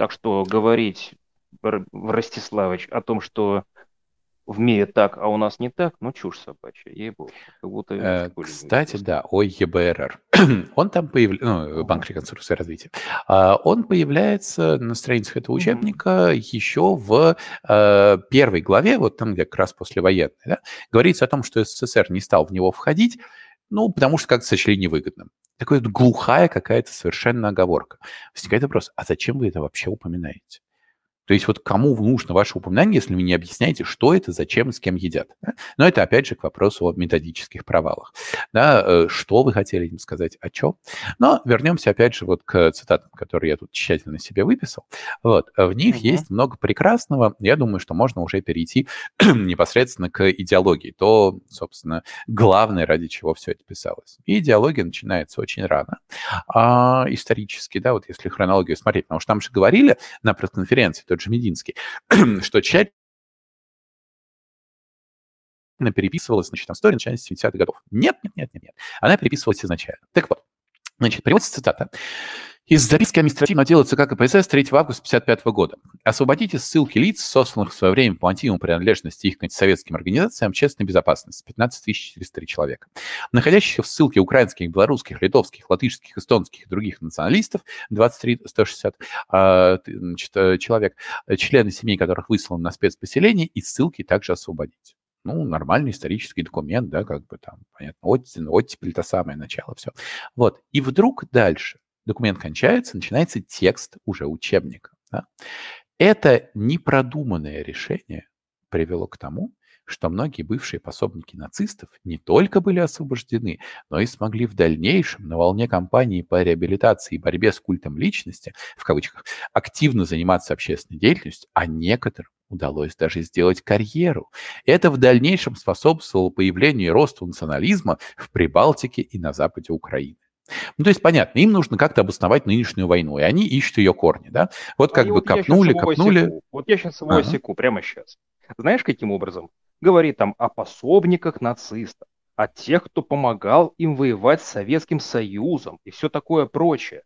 Так что говорить, Ростиславович, о том, что в мире так, а у нас не так, ну чушь собачья. Как будто э, Кстати, да, о ЕБРР. он там появляется, ну, Банк реконструкции и развития, а, он появляется на страницах этого учебника mm-hmm. еще в э, первой главе, вот там, где как раз послевоенной, да, говорится о том, что СССР не стал в него входить, ну, потому что как-то сочли невыгодным. Такая глухая какая-то совершенно оговорка. Возникает вопрос, а зачем вы это вообще упоминаете? То есть вот кому нужно ваше упоминание, если вы не объясняете, что это, зачем и с кем едят. Да? Но это опять же к вопросу о методических провалах. Да? Э, что вы хотели им сказать, о чем? Но вернемся опять же вот к цитатам, которые я тут тщательно себе выписал. Вот. В них mm-hmm. есть много прекрасного. Я думаю, что можно уже перейти непосредственно к идеологии. То, собственно, главное, ради чего все это писалось. И идеология начинается очень рано. А, исторически, да, вот если хронологию смотреть. Потому что там же говорили на пресс-конференции, тот же Мединский, что тщательно переписывалась, значит, там история начиная с 70-х годов. Нет, нет, нет, нет, нет. Она переписывалась изначально. Так вот, значит, приводится цитата. Из записки административного отдела ЦК КПСС 3 августа 1955 года. Освободите ссылки лиц, сосланных в свое время по мотивам принадлежности их к советским организациям общественной безопасности. 15 403 человека. Находящихся в ссылке украинских, белорусских, литовских, латышских, эстонских и других националистов 23 160 а, э, человек, члены семей которых высланы на спецпоселение, и ссылки также освободить ну, нормальный исторический документ, да, как бы там, понятно, оттепель, оттепель, то самое начало, все. Вот, и вдруг дальше документ кончается, начинается текст уже учебника. Да? Это непродуманное решение привело к тому, что многие бывшие пособники нацистов не только были освобождены, но и смогли в дальнейшем на волне кампании по реабилитации и борьбе с культом личности, в кавычках, активно заниматься общественной деятельностью, а некоторым удалось даже сделать карьеру. Это в дальнейшем способствовало появлению и росту национализма в Прибалтике и на западе Украины. Ну, то есть, понятно, им нужно как-то обосновать нынешнюю войну, и они ищут ее корни, да? Вот как они бы вот копнули, копнули. Секу. Вот я сейчас его ага. секу прямо сейчас. Знаешь, каким образом? Говорит там о пособниках нацистов, о тех, кто помогал им воевать с Советским Союзом и все такое прочее.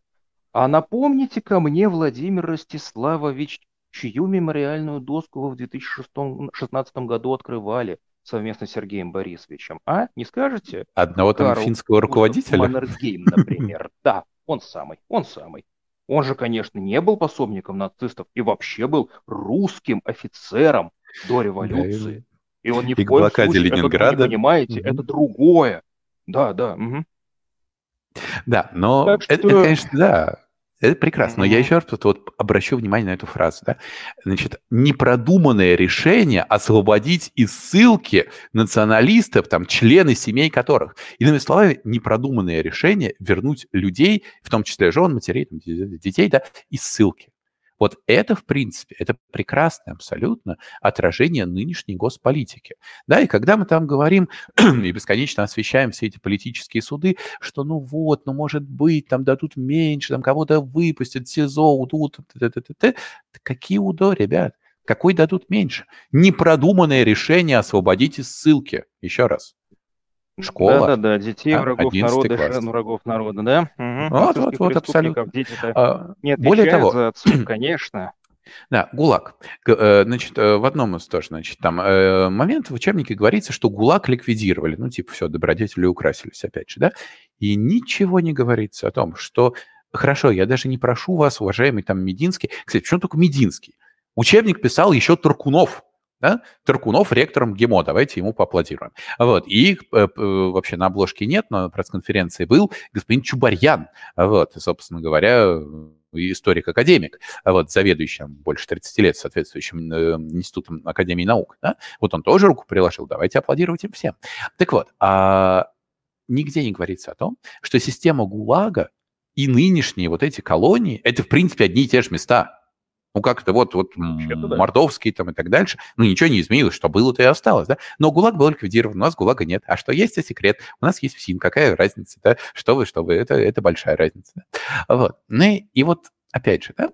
А напомните ко мне, Владимир Ростиславович, чью мемориальную доску вы в 2016 году открывали, совместно с Сергеем Борисовичем, а? Не скажете? Одного там Карл финского руководителя? Маннергейм, например. Да, он самый, он самый. Он же, конечно, не был пособником нацистов и вообще был русским офицером до революции. И он ни И в коем случае, это, Ленинграда. не понимаете, это другое. Да, да. Да, но это, это, конечно, да, это прекрасно. Но я еще раз вот обращу внимание на эту фразу. Да? Значит, непродуманное решение освободить из ссылки националистов, там, члены семей которых. Иными словами, непродуманное решение вернуть людей, в том числе жен, матерей, детей, да, из ссылки. Вот это, в принципе, это прекрасное абсолютно отражение нынешней госполитики. Да, и когда мы там говорим и бесконечно освещаем все эти политические суды, что ну вот, ну может быть, там дадут меньше, там кого-то выпустят, СИЗО, удут. Да какие УДО, ребят? Какой дадут меньше? Непродуманное решение освободить из ссылки. Еще раз. Школа. Да-да-да, детей а, врагов 11 народа, класс. врагов народа, да? Мгм. Вот, вот, вот, абсолютно. А, не Более того, за отцов, конечно. Да, ГУЛАГ. Э, Значит, э, в одном из тоже, значит, там э, момент в учебнике говорится, что ГУЛАГ ликвидировали. Ну, типа, все, добродетели украсились, опять же, да? И ничего не говорится о том, что... Хорошо, я даже не прошу вас, уважаемый там Мединский... Кстати, почему только Мединский? Учебник писал еще Туркунов. Да? Туркунов ректором ГИМО, давайте ему поаплодируем. Вот. И э, э, вообще на обложке нет, но на пресс-конференции был господин Чубарьян. Вот, и, собственно говоря, э, историк-академик, вот, заведующим больше 30 лет соответствующим институтом Академии наук. Да? Вот он тоже руку приложил, давайте аплодировать им всем. Так вот, а нигде не говорится о том, что система ГУЛАГа и нынешние вот эти колонии, это, в принципе, одни и те же места. Ну, как-то вот, вот Вообще-то да. мордовские там и так дальше. Ну, ничего не изменилось, что было, то и осталось, да. Но ГУЛАГ был ликвидирован, у нас ГУЛАГа нет. А что есть, это секрет. У нас есть ФСИН, какая разница, да? Что вы, что вы, это, это большая разница. да. Вот. Ну, и, и вот, опять же, да,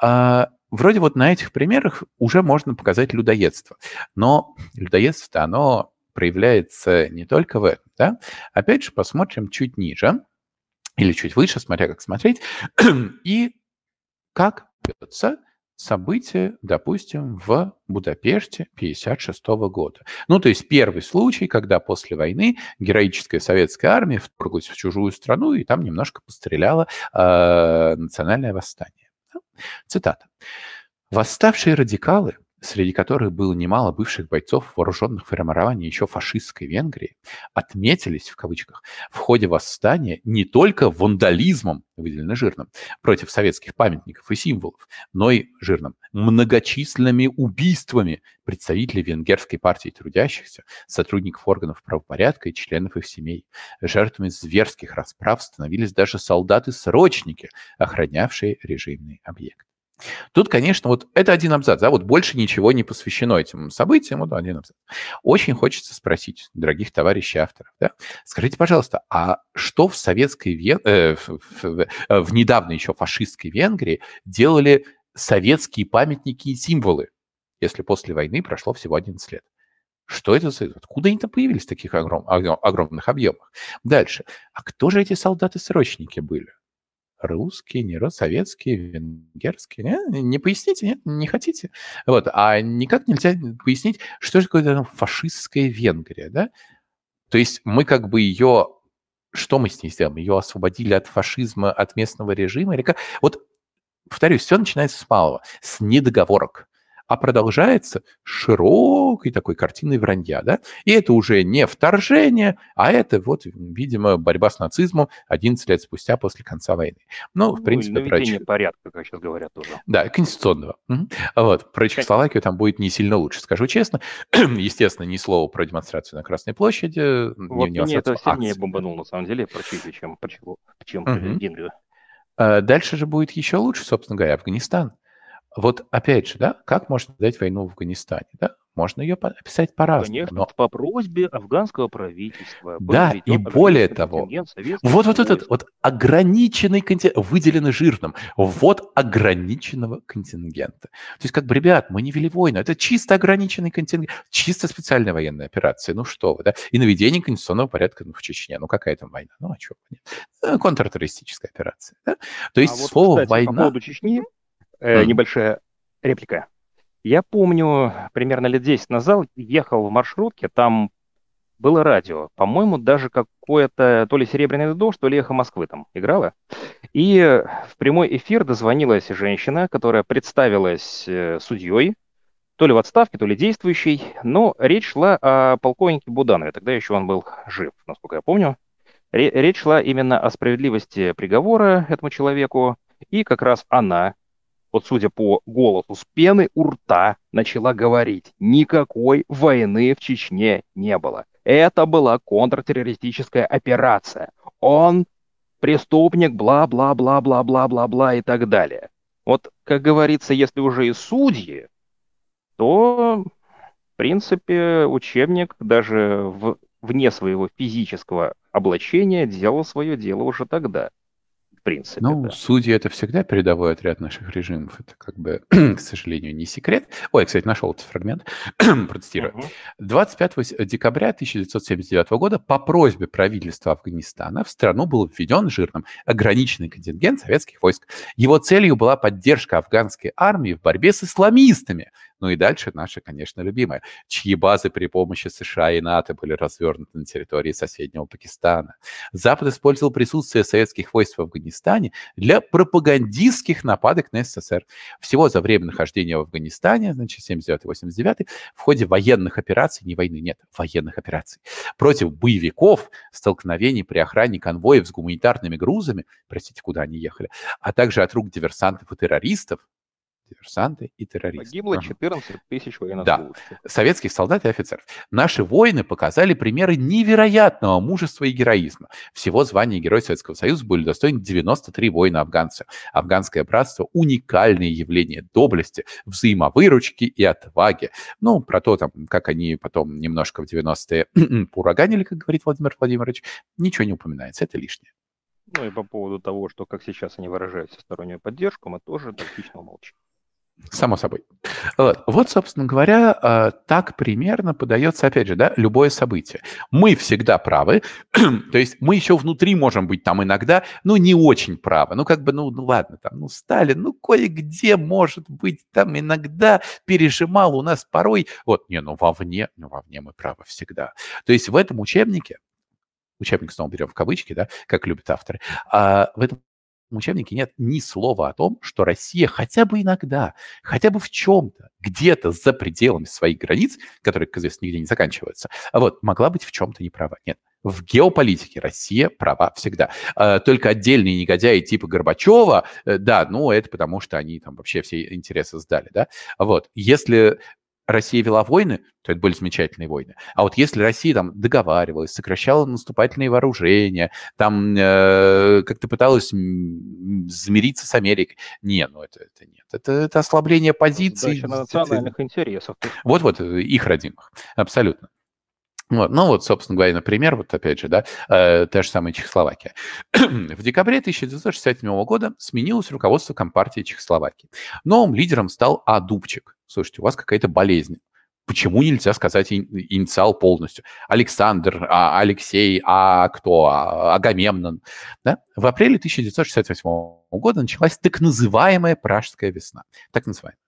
а, вроде вот на этих примерах уже можно показать людоедство. Но людоедство, оно проявляется не только в этом, да. Опять же, посмотрим чуть ниже или чуть выше, смотря как смотреть, и как ведется событие, допустим, в Будапеште 1956 года. Ну, то есть первый случай, когда после войны героическая советская армия вторглась в чужую страну и там немножко постреляла э, национальное восстание. Цитата. «Восставшие радикалы, среди которых было немало бывших бойцов вооруженных формирований еще фашистской Венгрии, отметились, в кавычках, в ходе восстания не только вандализмом, выделено жирным, против советских памятников и символов, но и жирным многочисленными убийствами представителей Венгерской партии трудящихся, сотрудников органов правопорядка и членов их семей. Жертвами зверских расправ становились даже солдаты-срочники, охранявшие режимный объект. Тут, конечно, вот это один абзац, да, вот больше ничего не посвящено этим событиям, вот один абзац. Очень хочется спросить, дорогих товарищей авторов, да, скажите, пожалуйста, а что в советской Вен... э, в, в- в недавно еще фашистской Венгрии делали советские памятники и символы, если после войны прошло всего 11 лет? Что это за... Откуда они там появились в таких огром- огромных объемах? Дальше. А кто же эти солдаты-срочники были? Русские, не советские, венгерские? Не, не поясните, нет? Не хотите? Вот. А никак нельзя пояснить, что же такое там фашистская Венгрия, да? То есть мы как бы ее... Что мы с ней сделаем? Ее освободили от фашизма, от местного режима? Или как? Вот, повторюсь, все начинается с малого, с недоговорок а продолжается широкой такой картиной вранья, да? И это уже не вторжение, а это вот, видимо, борьба с нацизмом 11 лет спустя после конца войны. Ну, в принципе, Ну, про наведение Чех- порядка, как сейчас говорят тоже. да, конституционного. Вот. Про Чехословакию там будет не сильно лучше, скажу честно. Естественно, ни слова про демонстрацию на Красной площади. Вот не меня это сильнее бомбанул, на самом деле, про Чехию, чем, про Чеху- чем про. Венгрию. А Дальше же будет еще лучше, собственно говоря, Афганистан. Вот опять же, да, как можно дать войну в Афганистане, да? Можно ее по- описать по-разному. Конечно, но по просьбе афганского правительства. Да, и более того, Вот, вот этот вот ограниченный контингент, выделено жирным, вот ограниченного контингента. То есть как бы, ребят, мы не вели войну, это чисто ограниченный контингент, чисто специальная военная операция, ну что вы, да, и наведение конституционного порядка ну, в Чечне, ну какая там война, ну а что, контртеррористическая операция, да? То есть а вот, слово кстати, по «война», поводу Чечни, э, небольшая реплика. Я помню, примерно лет 10 назад ехал в маршрутке, там было радио. По-моему, даже какое-то то ли «Серебряный дождь», то ли «Эхо Москвы» там играло. И в прямой эфир дозвонилась женщина, которая представилась э, судьей, то ли в отставке, то ли действующей, но речь шла о полковнике Буданове, тогда еще он был жив, насколько я помню. Речь шла именно о справедливости приговора этому человеку, и как раз она, вот судя по голосу с пены у рта, начала говорить, никакой войны в Чечне не было. Это была контртеррористическая операция. Он преступник, бла-бла-бла-бла-бла-бла-бла и так далее. Вот, как говорится, если уже и судьи, то, в принципе, учебник даже в, вне своего физического облачения делал свое дело уже тогда принципе. Ну, да. судьи это всегда передовой отряд наших режимов. Это как бы, к сожалению, не секрет. Ой, кстати, нашел этот фрагмент. Протестирую. Угу. 25 декабря 1979 года по просьбе правительства Афганистана в страну был введен жирным ограниченный контингент советских войск. Его целью была поддержка афганской армии в борьбе с исламистами, ну и дальше наша, конечно, любимая, чьи базы при помощи США и НАТО были развернуты на территории соседнего Пакистана. Запад использовал присутствие советских войск в Афганистане для пропагандистских нападок на СССР. Всего за время нахождения в Афганистане, значит, 79-89, в ходе военных операций, не войны, нет, военных операций, против боевиков, столкновений при охране конвоев с гуманитарными грузами, простите, куда они ехали, а также от рук диверсантов и террористов, диверсанты и террористы. Погибло 14 тысяч военнослужащих. Да, советских солдат и офицеров. Наши воины показали примеры невероятного мужества и героизма. Всего звания Герой Советского Союза были достойны 93 воина-афганца. Афганское братство – уникальное явление доблести, взаимовыручки и отваги. Ну, про то, там, как они потом немножко в 90-е ураганили, как говорит Владимир Владимирович, ничего не упоминается, это лишнее. Ну и по поводу того, что как сейчас они выражают всестороннюю поддержку, мы тоже тактично молчим. Само собой. Вот, собственно говоря, а, так примерно подается, опять же, да, любое событие. Мы всегда правы, то есть мы еще внутри можем быть там иногда, ну, не очень правы. Ну, как бы, ну, ну ладно, там, ну, Сталин, ну, кое-где, может быть, там иногда пережимал у нас порой. Вот, не, ну, вовне, ну, вовне мы правы всегда. То есть в этом учебнике, учебник снова берем в кавычки, да, как любят авторы, а в этом учебнике нет ни слова о том, что Россия хотя бы иногда, хотя бы в чем-то, где-то за пределами своих границ, которые, как известно, нигде не заканчиваются, вот, могла быть в чем-то неправа. Нет. В геополитике Россия права всегда. А, только отдельные негодяи типа Горбачева, э, да, ну это потому, что они там вообще все интересы сдали, да. Вот. Если Россия вела войны, то это были замечательные войны. А вот если Россия там договаривалась, сокращала наступательные вооружения, там э, как-то пыталась замириться с Америкой, не, ну это, это нет. Это, это ослабление позиций. Задача национальных интересов. Вот-вот, э, их родимых, абсолютно. Вот. Ну вот, собственно говоря, например, вот опять же, да, э, та же самая Чехословакия. в декабре 1967 года сменилось руководство Компартии Чехословакии. Новым лидером стал А. Слушайте, у вас какая-то болезнь. Почему нельзя сказать инициал полностью? Александр, а, Алексей, а кто? А, Агамемнон. Да? В апреле 1968 года началась так называемая Пражская весна. Так называемая.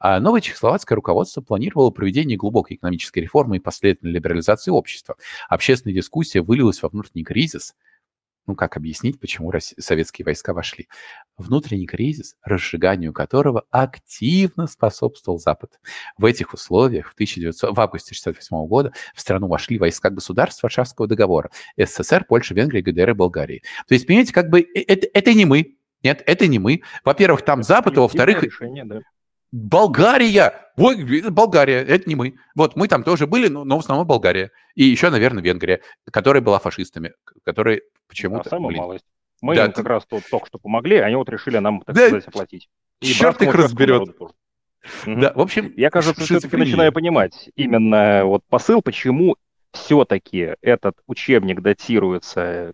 А новое чехословацкое руководство планировало проведение глубокой экономической реформы и последовательной либерализации общества. Общественная дискуссия вылилась во внутренний кризис, ну, как объяснить, почему советские войска вошли? Внутренний кризис, разжиганию которого активно способствовал Запад. В этих условиях в, 1900, в августе 1968 года в страну вошли войска государств Варшавского договора. СССР, Польша, Венгрия, ГДР и Болгарии. То есть, понимаете, как бы э, это, это не мы. Нет, это не мы. Во-первых, там Запад, а во-вторых... Решение, да. Болгария! Ой, Болгария, это не мы. Вот, мы там тоже были, но, но в основном Болгария. И еще, наверное, Венгрия, которая была фашистами, которые почему-то... Да, самая блин, малость. Мы да, им как ты... раз тут только что помогли, они вот решили нам, так да, сказать, оплатить. И черт их разберет. Да, в общем, я, кажется, все-таки начинаю понимать именно вот посыл, почему все-таки этот учебник датируется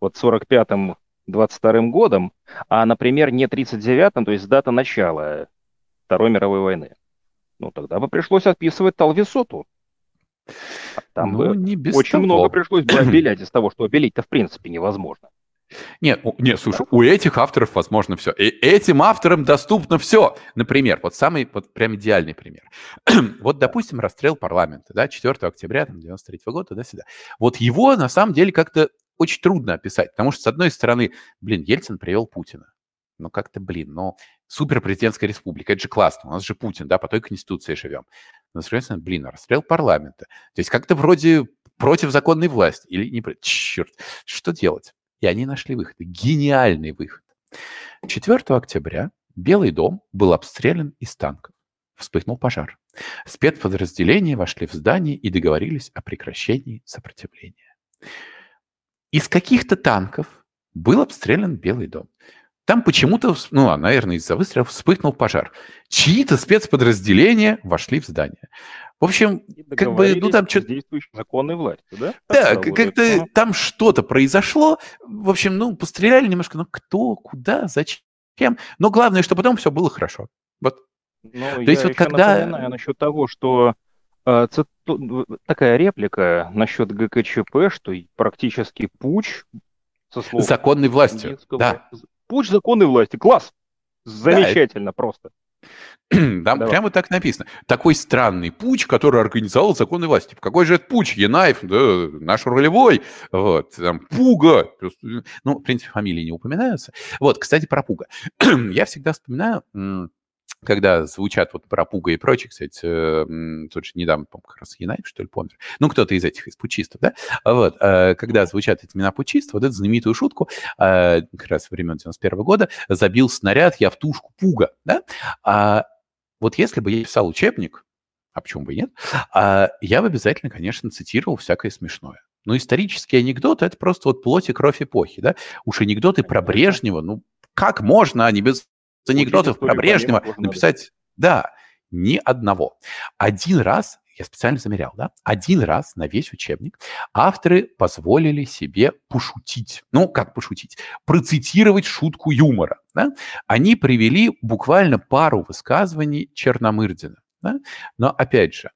вот 45-м 22 годом, а, например, не 39-м, то есть дата начала Второй мировой войны. Ну, тогда бы пришлось отписывать Талвисоту. Там ну, бы не без очень того. много пришлось бы обелять из того, что обелить-то в принципе невозможно. Нет, нет, слушай, у этих авторов возможно все. И этим авторам доступно все. Например, вот самый, вот прям идеальный пример. вот, допустим, расстрел парламента, да, 4 октября 93 года, туда-сюда. Вот его, на самом деле, как-то очень трудно описать, потому что, с одной стороны, блин, Ельцин привел Путина. Ну, как-то, блин, но суперпрезидентская республика, это же классно, у нас же Путин, да, по той конституции живем. Но, с другой стороны, блин, расстрел парламента. То есть как-то вроде против законной власти или не... Черт, что делать? И они нашли выход. Гениальный выход. 4 октября Белый дом был обстрелян из танков. Вспыхнул пожар. Спецподразделения вошли в здание и договорились о прекращении сопротивления. Из каких-то танков был обстрелян Белый дом. Там почему-то, ну, наверное, из-за выстрелов вспыхнул пожар. Чьи-то спецподразделения вошли в здание. В общем, как бы, ну там что-то... действующей законной властью, да? Да, как-то там что-то произошло. В общем, ну, постреляли немножко, но кто, куда, зачем? Но главное, что потом все было хорошо. Вот. Ну, То есть вот когда... напоминаю насчет того, что э, такая реплика насчет ГКЧП, что практически путь со слов... Законной властью, да. Путь законной власти, класс! Замечательно да, просто. Там Давай. прямо так написано. Такой странный путь, который организовал законы власти. Какой же это путь? Янаев, да, наш ролевой, вот, там, Пуга. Ну, в принципе, фамилии не упоминаются. Вот, кстати, про Пуга. Я всегда вспоминаю когда звучат вот про Пуга и прочее, кстати, э, тут же недавно, по как раз Янаев, что ли, помню, ну, кто-то из этих, из пучистов, да, вот, э, когда звучат эти имена пучистов, вот эту знаменитую шутку, э, как раз времен 91 года, забил снаряд я в тушку Пуга, да, а вот если бы я писал учебник, а почему бы и нет, а, я бы обязательно, конечно, цитировал всякое смешное. Но исторические анекдоты – это просто вот плоть и кровь эпохи, да? Уж анекдоты про Брежнева, ну, как можно, они без анекдотов про Брежнева написать, да, ни одного. Один раз, я специально замерял, да, один раз на весь учебник авторы позволили себе пошутить. Ну, как пошутить? Процитировать шутку юмора. Да? Они привели буквально пару высказываний Черномырдина. Да? Но, опять же,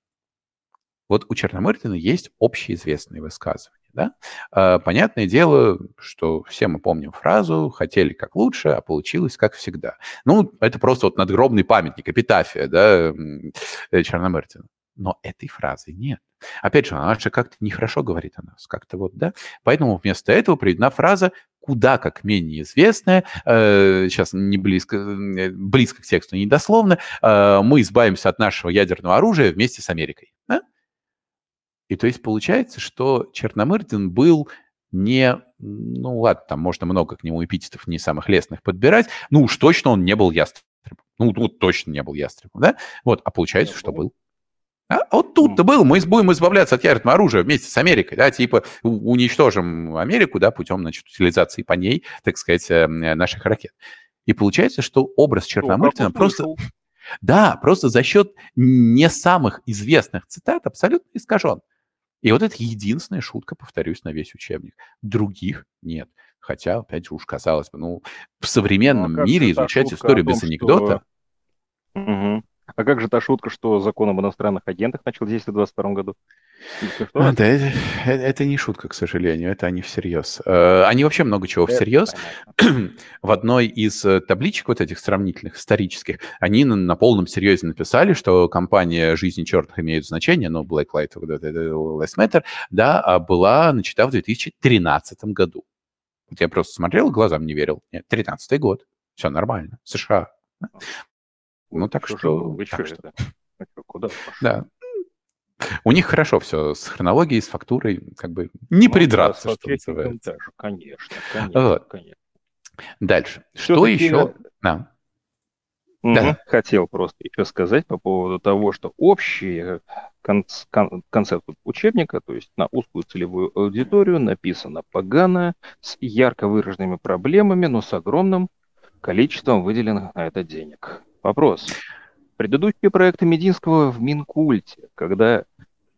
вот у Черномырдина есть общеизвестные высказывания. Да? А, понятное дело, что все мы помним фразу «хотели как лучше, а получилось как всегда». Ну, это просто вот надгробный памятник, эпитафия да, э, Черномырдина. Но этой фразы нет. Опять же, она же как-то нехорошо говорит о нас, как-то вот, да. Поэтому вместо этого приведена фраза куда как менее известная, э, сейчас не близко, э, близко к тексту, не дословно, э, мы избавимся от нашего ядерного оружия вместе с Америкой. И то есть получается, что Черномырдин был не, ну ладно, там можно много к нему эпитетов не самых лестных подбирать, ну уж точно он не был ястребом. Ну, тут точно не был ястребом, да? Вот, а получается, что был. А, а вот тут-то был, мы будем избавляться от ядерного оружия вместе с Америкой, да, типа уничтожим Америку, да, путем, значит, утилизации по ней, так сказать, э, наших ракет. И получается, что образ Черномырдина просто... Да, просто за счет не самых известных цитат абсолютно искажен. И вот это единственная шутка, повторюсь, на весь учебник. Других нет. Хотя, опять же, уж казалось бы, ну, в современном ну, а мире изучать историю том, без анекдота... Что... Угу. А как же та шутка, что закон об иностранных агентах начал действовать в 2022 году? А, да, это, это не шутка, к сожалению, это они всерьез. Э, они вообще много чего всерьез. В одной из э, табличек вот этих сравнительных, исторических, они на, на полном серьезе написали, что компания «Жизни черных» имеет значение, но Black Lives Matter, да, а была начата в 2013 году. Вот я просто смотрел, глазам не верил. Нет, 13 год. Все нормально. США. Ну, так что... что, вы так что. Это? Куда Да. У них хорошо все с хронологией, с фактурой, как бы не ну, придраться, да, что называется. Даже, конечно, конечно, вот. конечно. Дальше. Что еще? Да. Угу. да. Хотел просто еще сказать по поводу того, что общий кон- кон- концепт учебника, то есть на узкую целевую аудиторию, написано погано, с ярко выраженными проблемами, но с огромным количеством выделенных на это денег. Вопрос. Предыдущие проекты Мединского в Минкульте, когда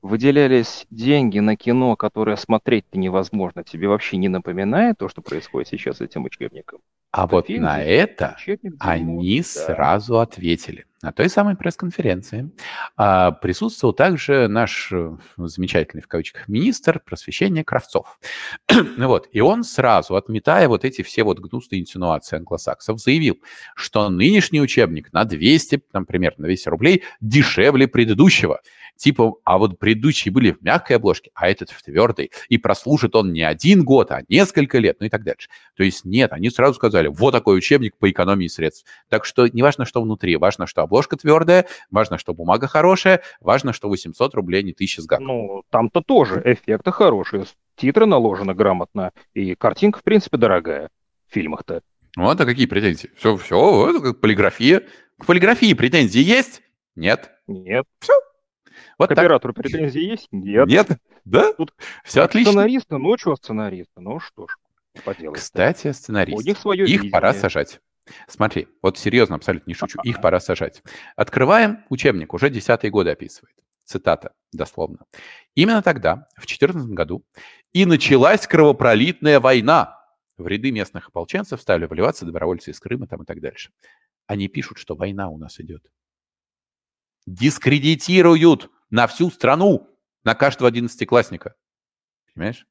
выделялись деньги на кино, которое смотреть-то невозможно, тебе вообще не напоминает то, что происходит сейчас с этим учебником? А это вот фильм, на это они да. сразу ответили. На той самой пресс-конференции а, присутствовал также наш э, замечательный, в кавычках, министр просвещения Кравцов. вот. И он сразу, отметая вот эти все вот гнусные инсинуации англосаксов, заявил, что нынешний учебник на 200, например, на 200 рублей дешевле предыдущего. Типа, а вот предыдущие были в мягкой обложке, а этот в твердой. И прослужит он не один год, а несколько лет, ну и так дальше. То есть нет, они сразу сказали, вот такой учебник по экономии средств. Так что не важно, что внутри, важно, что обложка твердая, важно, что бумага хорошая, важно, что 800 рублей не 1000 с гаком. Ну, там-то тоже эффекты хорошие, титры наложены грамотно, и картинка, в принципе, дорогая в фильмах-то. Вот, а какие претензии? Все, все, это как полиграфия. К полиграфии претензии есть? Нет. Нет. Все, вот К так. оператору претензии есть? Нет. Нет? Да? Тут Все отлично. Сценаристы, ну что сценаристы? Ну что ж, поделать. Кстати, сценаристы. У них свое Их видение. пора сажать. Смотри, вот серьезно, абсолютно не шучу, их пора сажать. Открываем учебник, уже десятые годы описывает. Цитата, дословно. Именно тогда, в 2014 году, и началась кровопролитная война. В ряды местных ополченцев стали вливаться добровольцы из Крыма там и так дальше. Они пишут, что война у нас идет. Дискредитируют на всю страну, на каждого одиннадцатиклассника. Понимаешь?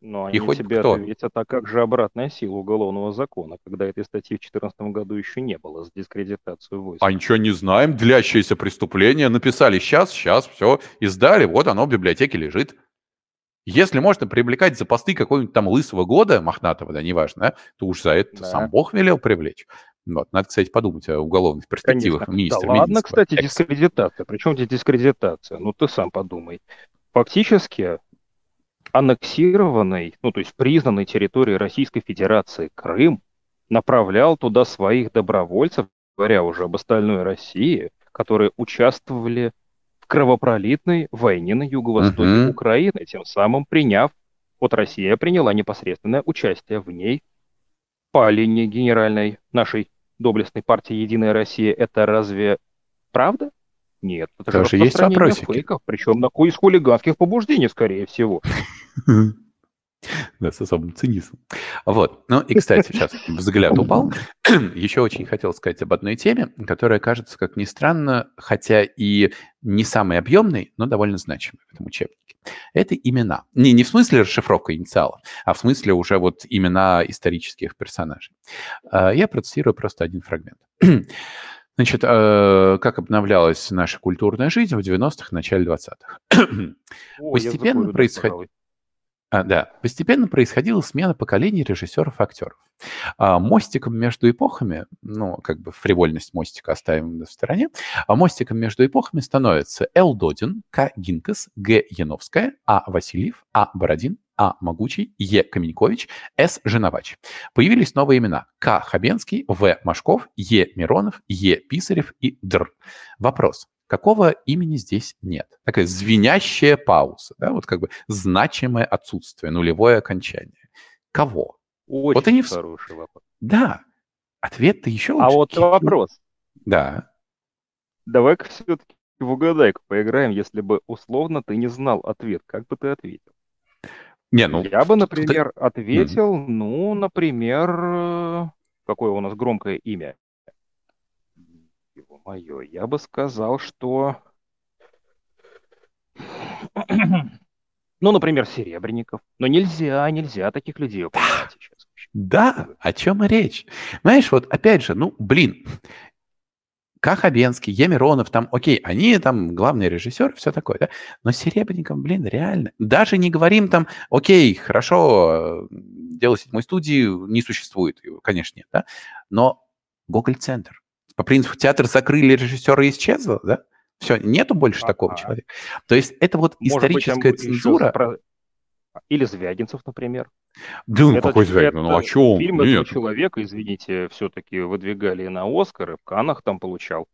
Но они и хоть тебе кто? ответят, а как же обратная сила уголовного закона, когда этой статьи в 2014 году еще не было с дискредитацией войск? А ничего не знаем, длящееся преступление, написали сейчас, сейчас, все, издали, вот оно в библиотеке лежит. Если можно привлекать за посты какого-нибудь там лысого года, мохнатого, да, неважно, да, то уж за это да. сам Бог велел привлечь. Вот. Надо, кстати, подумать о уголовных перспективах Конечно. министра. Да ладно, кстати, дискредитация. Причем здесь дискредитация? Ну, ты сам подумай. Фактически аннексированной, ну, то есть признанной территорией Российской Федерации Крым направлял туда своих добровольцев, говоря уже об остальной России, которые участвовали в кровопролитной войне на юго-востоке uh-huh. Украины, тем самым приняв, вот Россия приняла непосредственное участие в ней по линии генеральной нашей доблестной партии «Единая Россия» это разве правда? Нет, это же есть вопросики. фейков, причем на из хулиганских побуждений, скорее всего. Да, с особым цинизмом. Вот. Ну и, кстати, сейчас взгляд упал. Еще очень хотел сказать об одной теме, которая кажется, как ни странно, хотя и не самой объемной, но довольно значимой в этом учебнике. Это имена. Не, не в смысле расшифровка инициала, а в смысле уже вот имена исторических персонажей. А, я процитирую просто один фрагмент. Значит, э, как обновлялась наша культурная жизнь в 90-х, начале 20-х. Постепенно происходило... А, да, постепенно происходила смена поколений режиссеров и актеров. А мостиком между эпохами, ну, как бы фривольность мостика оставим в стороне, а мостиком между эпохами становятся Л. Додин, К. Гинкас, Г. Яновская, А. Васильев, А. Бородин, а. Могучий, Е. Каменькович, С. Женовач. Появились новые имена К. Хабенский, В. Машков, Е. Миронов, Е. Писарев и Др. Вопрос. Какого имени здесь нет? Такая звенящая пауза, да, вот как бы значимое отсутствие, нулевое окончание. Кого? Очень вот они... хороший вопрос. Да, ответ-то еще А вот вопрос. Да. Давай-ка все-таки в угадайку поиграем, если бы условно ты не знал ответ, как бы ты ответил? Не, ну... Я бы, например, ты... ответил, mm-hmm. ну, например, э, какое у нас громкое имя? его мое, я бы сказал, что... Ну, например, Серебренников. Но нельзя, нельзя таких людей упоминать сейчас. Да, о чем и речь. Знаешь, вот опять же, ну, блин, Кахабенский, Емиронов, там, окей, они там главные режиссеры, все такое, да, но Серебренников, блин, реально, даже не говорим там, окей, хорошо, дело седьмой студии не существует, конечно, нет, да, но Гоголь-центр, по принципу театр закрыли, режиссера исчезло, да? Все, нету больше а, такого человека. То есть это вот Может историческая быть, цензура. Про... Или Звягинцев, например. Да, ну какой Звягинцев? Ну о чем? Фильм Нет. человека, извините, все-таки выдвигали на Оскар, и в Канах там получал.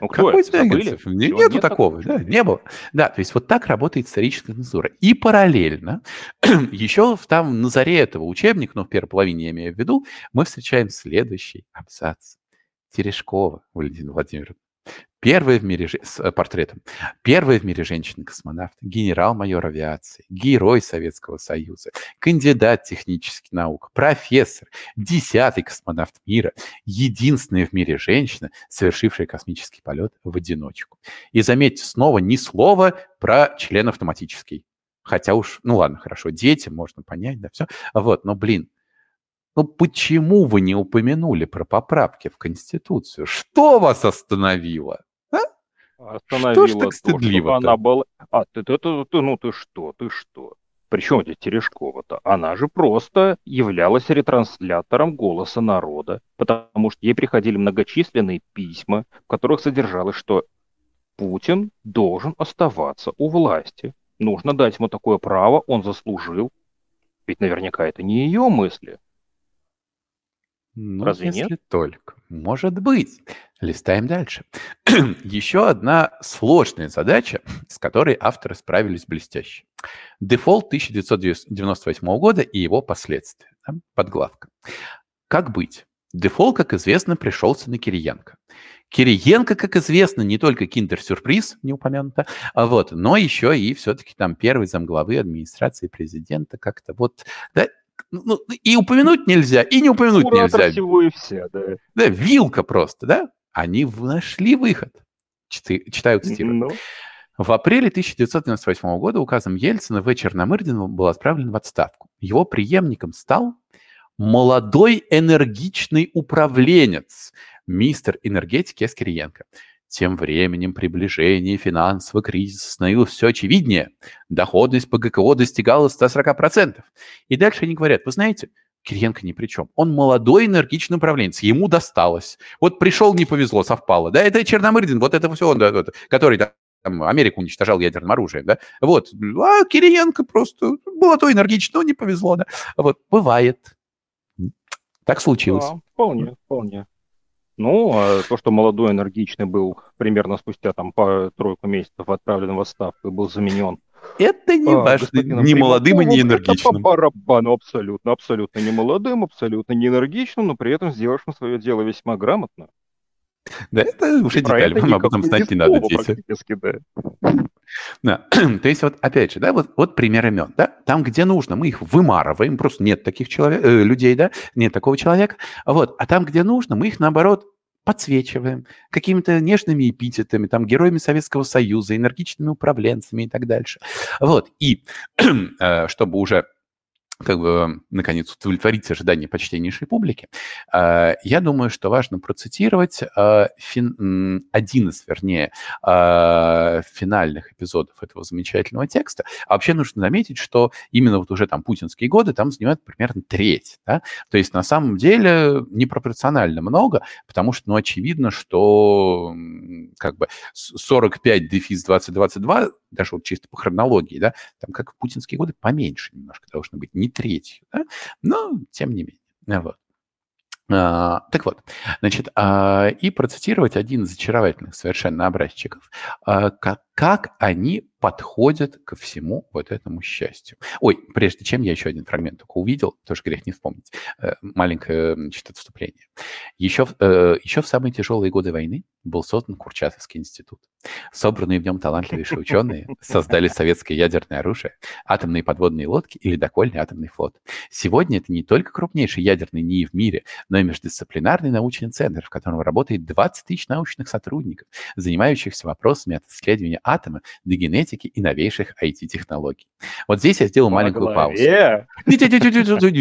Ну, кто Какой Звягинцев? Не, нету нет такого, такого, да, не было. Да, то есть вот так работает историческая цензура. И параллельно, еще там на заре этого учебника, но ну, в первой половине я имею в виду, мы встречаем следующий абзац. Терешкова Валентина Владимировна. Первая в мире с э, портретом. Первая в мире женщина-космонавт, генерал-майор авиации, герой Советского Союза, кандидат технических наук, профессор, десятый космонавт мира, единственная в мире женщина, совершившая космический полет в одиночку. И заметьте, снова ни слова про член автоматический. Хотя уж, ну ладно, хорошо, дети, можно понять, да, все. Вот, но, блин, ну почему вы не упомянули про поправки в Конституцию? Что вас остановило? А? Остановило что ж так стыдливо -то? она была... А, ты, ты, ты, ты, ну ты что, ты что? Причем здесь Терешкова-то? Она же просто являлась ретранслятором голоса народа, потому что ей приходили многочисленные письма, в которых содержалось, что Путин должен оставаться у власти. Нужно дать ему такое право, он заслужил. Ведь наверняка это не ее мысли. Ну, Разве если нет? только. Может быть. Листаем дальше. Еще одна сложная задача, с которой авторы справились блестяще. Дефолт 1998 года и его последствия. Подглавка. Как быть? Дефолт, как известно, пришелся на Кириенко. Кириенко, как известно, не только киндер-сюрприз, не упомянуто, а вот, но еще и все-таки там первый замглавы администрации президента как-то вот, да, ну, и упомянуть нельзя, и не упомянуть Куратор нельзя. всего и все, да. Да, вилка просто, да? Они нашли выход. Читаю, цитирую. Ну. В апреле 1998 года указом Ельцина В. Черномырдин был отправлен в отставку. Его преемником стал молодой энергичный управленец, мистер энергетики Эскириенко. Тем временем приближение финансового кризиса становилось все очевиднее. Доходность по ГКО достигала 140%. И дальше они говорят, вы знаете, Кириенко ни при чем. Он молодой энергичный управленец, ему досталось. Вот пришел, не повезло, совпало. Да, это Черномырдин, вот это все он, да, вот, который там, Америку уничтожал ядерным оружием, да. Вот. А Кириенко просто молодой, энергичный, но не повезло, да. Вот, бывает. Так случилось. Да, вполне, вполне. Ну, а то, что молодой, энергичный был примерно спустя там по тройку месяцев отправлен в отставку и был заменен. Это не а, важно, не молодым и не энергичным. Это по барабану абсолютно, абсолютно не молодым, абсолютно не энергичным, но при этом сделавшим свое дело весьма грамотно. Да, это уже деталь, вам об этом знать не надо, дети. Да. Да. То есть вот опять же, да, вот, вот пример имен, да, там, где нужно, мы их вымарываем, просто нет таких человек, э, людей, да, нет такого человека, вот, а там, где нужно, мы их наоборот подсвечиваем какими-то нежными эпитетами, там, героями Советского Союза, энергичными управленцами и так дальше. Вот, и э, чтобы уже как бы, наконец, удовлетворить ожидания почтеннейшей публики, а, я думаю, что важно процитировать а, фин... один из, вернее, а, финальных эпизодов этого замечательного текста. А вообще нужно заметить, что именно вот уже там путинские годы там занимают примерно треть. Да? То есть на самом деле непропорционально много, потому что, ну, очевидно, что как бы 45 дефис 2022 даже вот чисто по хронологии, да, там как в путинские годы поменьше немножко должно быть, не третью, да, но тем не менее. Вот. А, так вот, значит, а, и процитировать один из очаровательных совершенно образчиков, а, как, они подходят ко всему вот этому счастью. Ой, прежде чем я еще один фрагмент только увидел, тоже грех не вспомнить, э, маленькое значит, отступление. Еще, э, еще в самые тяжелые годы войны был создан Курчатовский институт. Собранные в нем талантливейшие ученые создали советское ядерное оружие, атомные подводные лодки и ледокольный атомный флот. Сегодня это не только крупнейший ядерный НИИ в мире, но и междисциплинарный научный центр, в котором работает 20 тысяч научных сотрудников, занимающихся вопросами от исследования атома до генетики и новейших IT-технологий. Вот здесь я сделал маленькую паузу.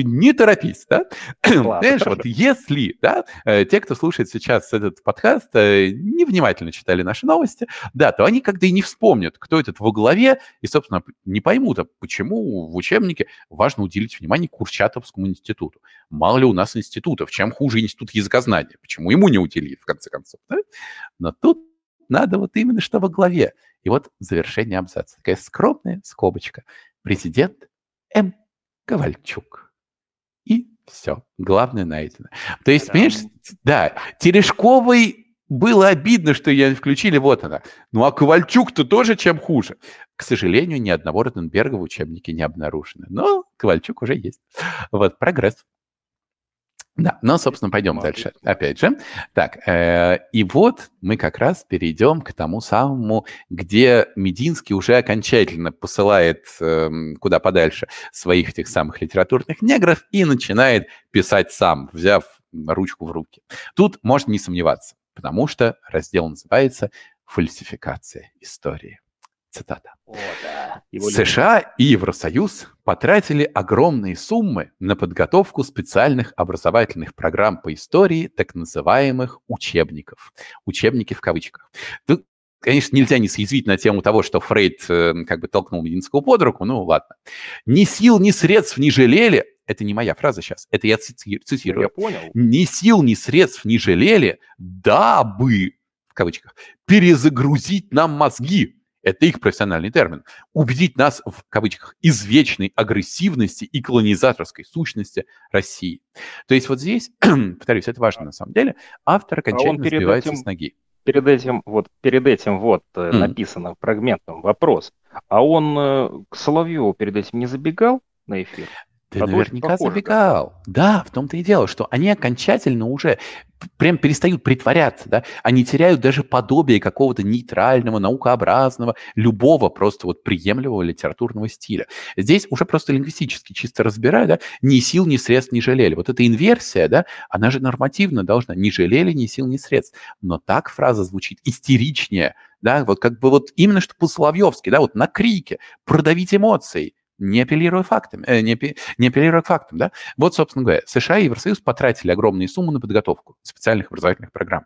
Не, торопись, да? Знаешь, вот если, да, э, те, кто слушает сейчас этот подкаст, э, невнимательно читали наши новости, да, то они когда и не вспомнят, кто этот во главе, и, собственно, не поймут, а почему в учебнике важно уделить внимание Курчатовскому институту. Мало ли у нас институтов, чем хуже институт языкознания, почему ему не уделили, в конце концов, да? Но тут надо вот именно что во главе. И вот завершение абзаца. Такая скромная скобочка. Президент М. Ковальчук. И все. Главное найдено. То есть, понимаешь, да, Терешковой было обидно, что ее включили, вот она. Ну а Ковальчук-то тоже чем хуже. К сожалению, ни одного Ротенберга в учебнике не обнаружено. Но Ковальчук уже есть. Вот, прогресс. Да, ну, собственно, пойдем дальше. Опять же, так, э, и вот мы как раз перейдем к тому самому, где Мединский уже окончательно посылает э, куда подальше своих этих самых литературных негров и начинает писать сам, взяв ручку в руки. Тут можно не сомневаться, потому что раздел называется «Фальсификация истории». Цитата. О, да. США и Евросоюз потратили огромные суммы на подготовку специальных образовательных программ по истории так называемых учебников. Учебники в кавычках. Тут, конечно, нельзя не съязвить на тему того, что Фрейд э, как бы толкнул Мединского под руку, ну ладно. Ни сил, ни средств не жалели, это не моя фраза сейчас, это я цитирую. Я понял. Ни сил, ни средств не жалели, дабы, в кавычках, перезагрузить нам мозги это их профессиональный термин. Убедить нас, в кавычках, извечной агрессивности и колонизаторской сущности России. То есть вот здесь, повторюсь, это важно на самом деле, автор а окончательно а сбивается этим, с ноги. Перед этим вот, перед этим вот mm. написано фрагментом вопрос. А он э, к Соловьеву перед этим не забегал на эфир? Ты Продолжить наверняка похоже, забегал. Да, в том-то и дело, что они окончательно уже прям перестают притворяться, да, они теряют даже подобие какого-то нейтрального, наукообразного, любого просто вот приемлемого литературного стиля. Здесь уже просто лингвистически чисто разбирая, да, ни сил, ни средств не жалели. Вот эта инверсия, да, она же нормативно должна, не жалели ни сил, ни средств. Но так фраза звучит истеричнее, да, вот как бы вот именно что по-соловьевски, да, вот на крике, продавить эмоции, не апеллируя фактами, э, не, не апеллируя к фактам, да. Вот, собственно говоря, США и Евросоюз потратили огромные суммы на подготовку специальных образовательных программ.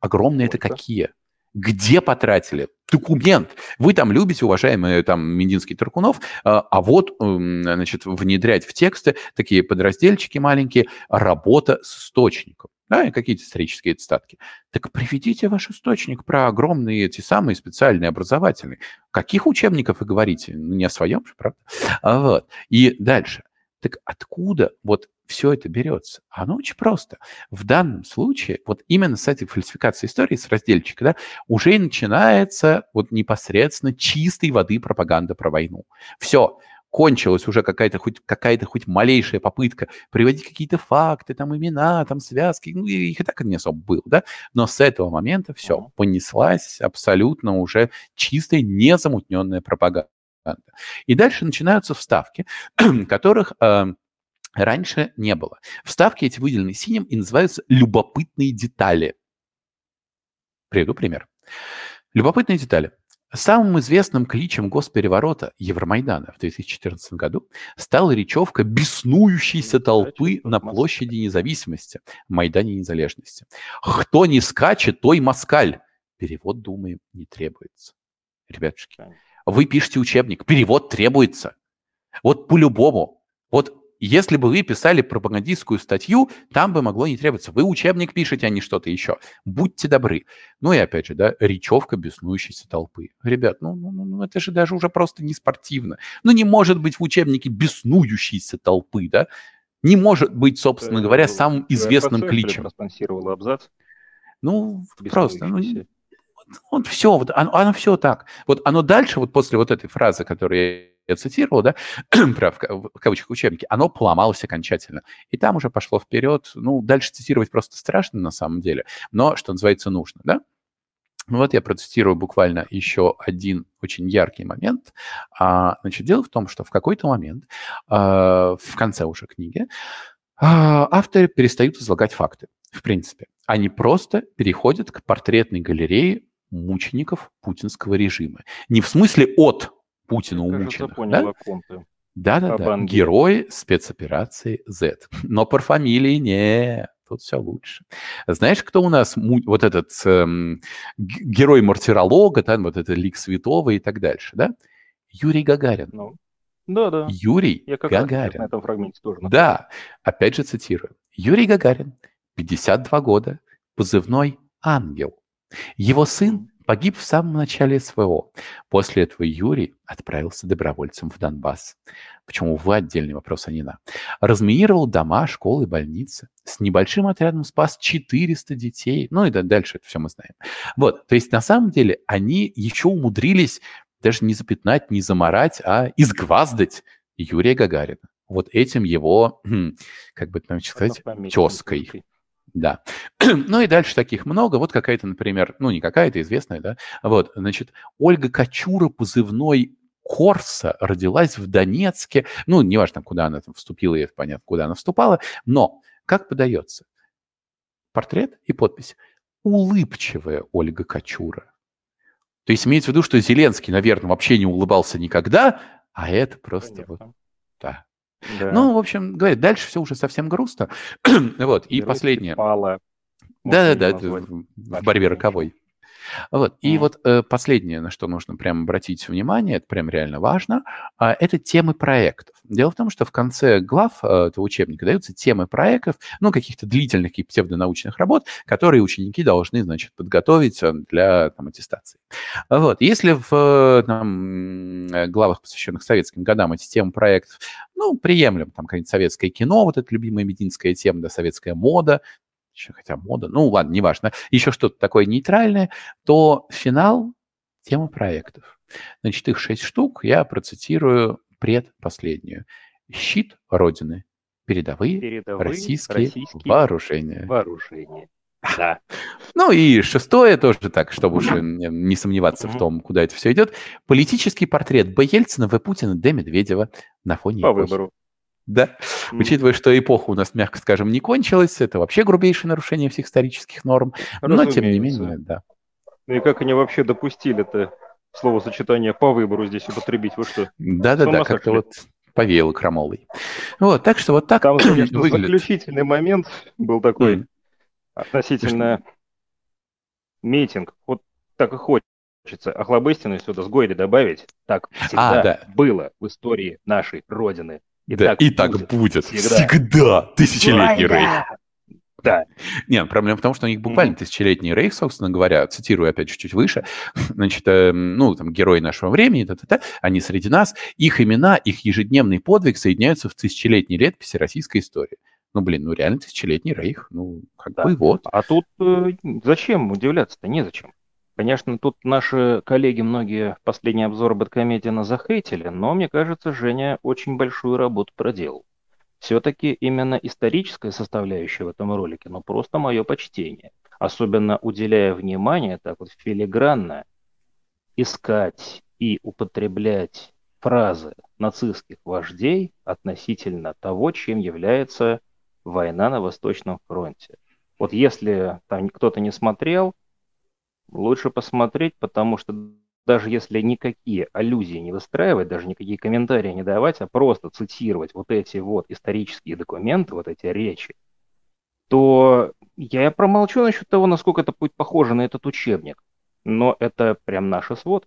Огромные это какие? Где потратили? Документ. Вы там любите, уважаемые там Мединский Таркунов, а, а вот, значит, внедрять в тексты такие подразделчики маленькие, работа с источником да, и какие-то исторические цитатки. Так приведите ваш источник про огромные эти самые специальные образовательные. Каких учебников вы говорите? Ну, не о своем же, правда? А вот. И дальше. Так откуда вот все это берется? Оно очень просто. В данном случае, вот именно с этой фальсификацией истории, с разделчика, да, уже начинается вот непосредственно чистой воды пропаганда про войну. Все, кончилась уже какая-то хоть, какая-то хоть малейшая попытка приводить какие-то факты, там имена, там связки, ну, их и так не особо было, да, но с этого момента все, понеслась абсолютно уже чистая, незамутненная пропаганда. И дальше начинаются вставки, которых э, раньше не было. Вставки эти выделены синим и называются любопытные детали. Приведу пример. Любопытные детали. Самым известным кличем госпереворота Евромайдана в 2014 году стала речевка беснующейся толпы на площади независимости, Майдане Незалежности. «Кто не скачет, той москаль». Перевод, думаем, не требуется. Ребятушки, вы пишете учебник, перевод требуется. Вот по-любому. Вот если бы вы писали пропагандистскую статью, там бы могло не требоваться. Вы учебник пишете, а не что-то еще. Будьте добры. Ну и опять же, да, речевка беснующейся толпы. Ребят, ну, ну, ну, ну это же даже уже просто не спортивно. Ну не может быть в учебнике беснующейся толпы, да? Не может быть, собственно говоря, самым известным кличем. Ну, просто, ну, вот все, вот оно, оно все так. Вот оно дальше, вот после вот этой фразы, которую я цитировал, да, про, в кавычках учебники, оно поломалось окончательно. И там уже пошло вперед. Ну, дальше цитировать просто страшно на самом деле, но, что называется, нужно, да. Ну вот я процитирую буквально еще один очень яркий момент. А, значит, дело в том, что в какой-то момент, а, в конце уже книги, а, авторы перестают излагать факты, в принципе. Они просто переходят к портретной галерее мучеников путинского режима. Не в смысле от Путина умученных. Понял, да? Да-да-да, герои спецоперации Z. Но по фамилии не, тут все лучше. Знаешь, кто у нас вот этот эм, герой мартиролога, да, вот это лик святого и так дальше, да? Юрий Гагарин. Ну, да, да. Юрий Я как Гагарин. на этом фрагменте тоже. Да, опять же цитирую. Юрий Гагарин, 52 года, позывной «Ангел». Его сын Погиб в самом начале СВО. После этого Юрий отправился добровольцем в Донбасс. Почему вы отдельный вопрос, а не на. Разминировал дома, школы, больницы. С небольшим отрядом спас 400 детей. Ну и дальше это все мы знаем. Вот, то есть на самом деле они еще умудрились даже не запятнать, не заморать, а изгваздать Юрия Гагарина. вот этим его, как бы там сказать, тезкой. Да. ну и дальше таких много. Вот какая-то, например, ну не какая-то, известная, да. Вот, значит, Ольга Кочура, позывной Корса, родилась в Донецке. Ну, неважно, куда она там вступила, и понятно, куда она вступала. Но как подается? Портрет и подпись. Улыбчивая Ольга Кочура. То есть имеется в виду, что Зеленский, наверное, вообще не улыбался никогда, а это просто Конечно. вот... Да. Да. Ну, в общем, говорит, дальше все уже совсем грустно. вот, и последнее. Да-да-да, в борьбе роковой. Вот. И mm. вот э, последнее, на что нужно прям обратить внимание, это прям реально важно, э, это темы проектов. Дело в том, что в конце глав э, этого учебника даются темы проектов, ну, каких-то длительных и псевдонаучных работ, которые ученики должны, значит, подготовить э, для там, аттестации. Вот. Если в там, главах, посвященных советским годам, эти темы проектов, ну, приемлем, там, какое-нибудь советское кино, вот эта любимая медицинская тема, да, советская мода, хотя мода, ну ладно, неважно, еще что-то такое нейтральное, то финал – тема проектов. Значит, их шесть штук, я процитирую предпоследнюю. Щит Родины. Передовые, Передовые российские, российские вооружения. Вооружения. Да. Ну и шестое тоже так, чтобы уж не сомневаться в том, куда это все идет. Политический портрет Б. Ельцина, В. Путина, Д. Медведева на фоне По эпохи. выбору. Да, mm. учитывая, что эпоха у нас, мягко скажем, не кончилась, это вообще грубейшее нарушение всех исторических норм, Разумеется. но тем не менее, да. Ну и как они вообще допустили это словосочетание по выбору здесь употребить, вы что? Да-да-да, как-то вот повеяло крамолой. Вот, так что вот так Там, конечно, выглядит. заключительный момент был такой mm. относительно митинг. Вот так и хочется охлобыстину сюда с Гойли добавить. Так всегда а, да. было в истории нашей Родины. И да, так и будет. так будет. Всегда. Всегда. Тысячелетний рейх. Да. Не, проблема в том, что у них буквально mm-hmm. тысячелетний рейх, собственно говоря, цитирую опять чуть-чуть выше, значит, э, ну, там, герои нашего времени, та-та-та, они среди нас, их имена, их ежедневный подвиг соединяются в тысячелетней летописи российской истории. Ну, блин, ну реально тысячелетний рейх, ну, как да. бы вот. А тут э, зачем удивляться-то? Незачем. Конечно, тут наши коллеги многие последний обзор Бэткомедиана захейтили, но мне кажется, Женя очень большую работу проделал. Все-таки именно историческая составляющая в этом ролике, но просто мое почтение. Особенно уделяя внимание так вот филигранно искать и употреблять фразы нацистских вождей относительно того, чем является война на Восточном фронте. Вот если там кто-то не смотрел, лучше посмотреть, потому что даже если никакие аллюзии не выстраивать, даже никакие комментарии не давать, а просто цитировать вот эти вот исторические документы, вот эти речи, то я промолчу насчет того, насколько это будет похоже на этот учебник. Но это прям наша свод.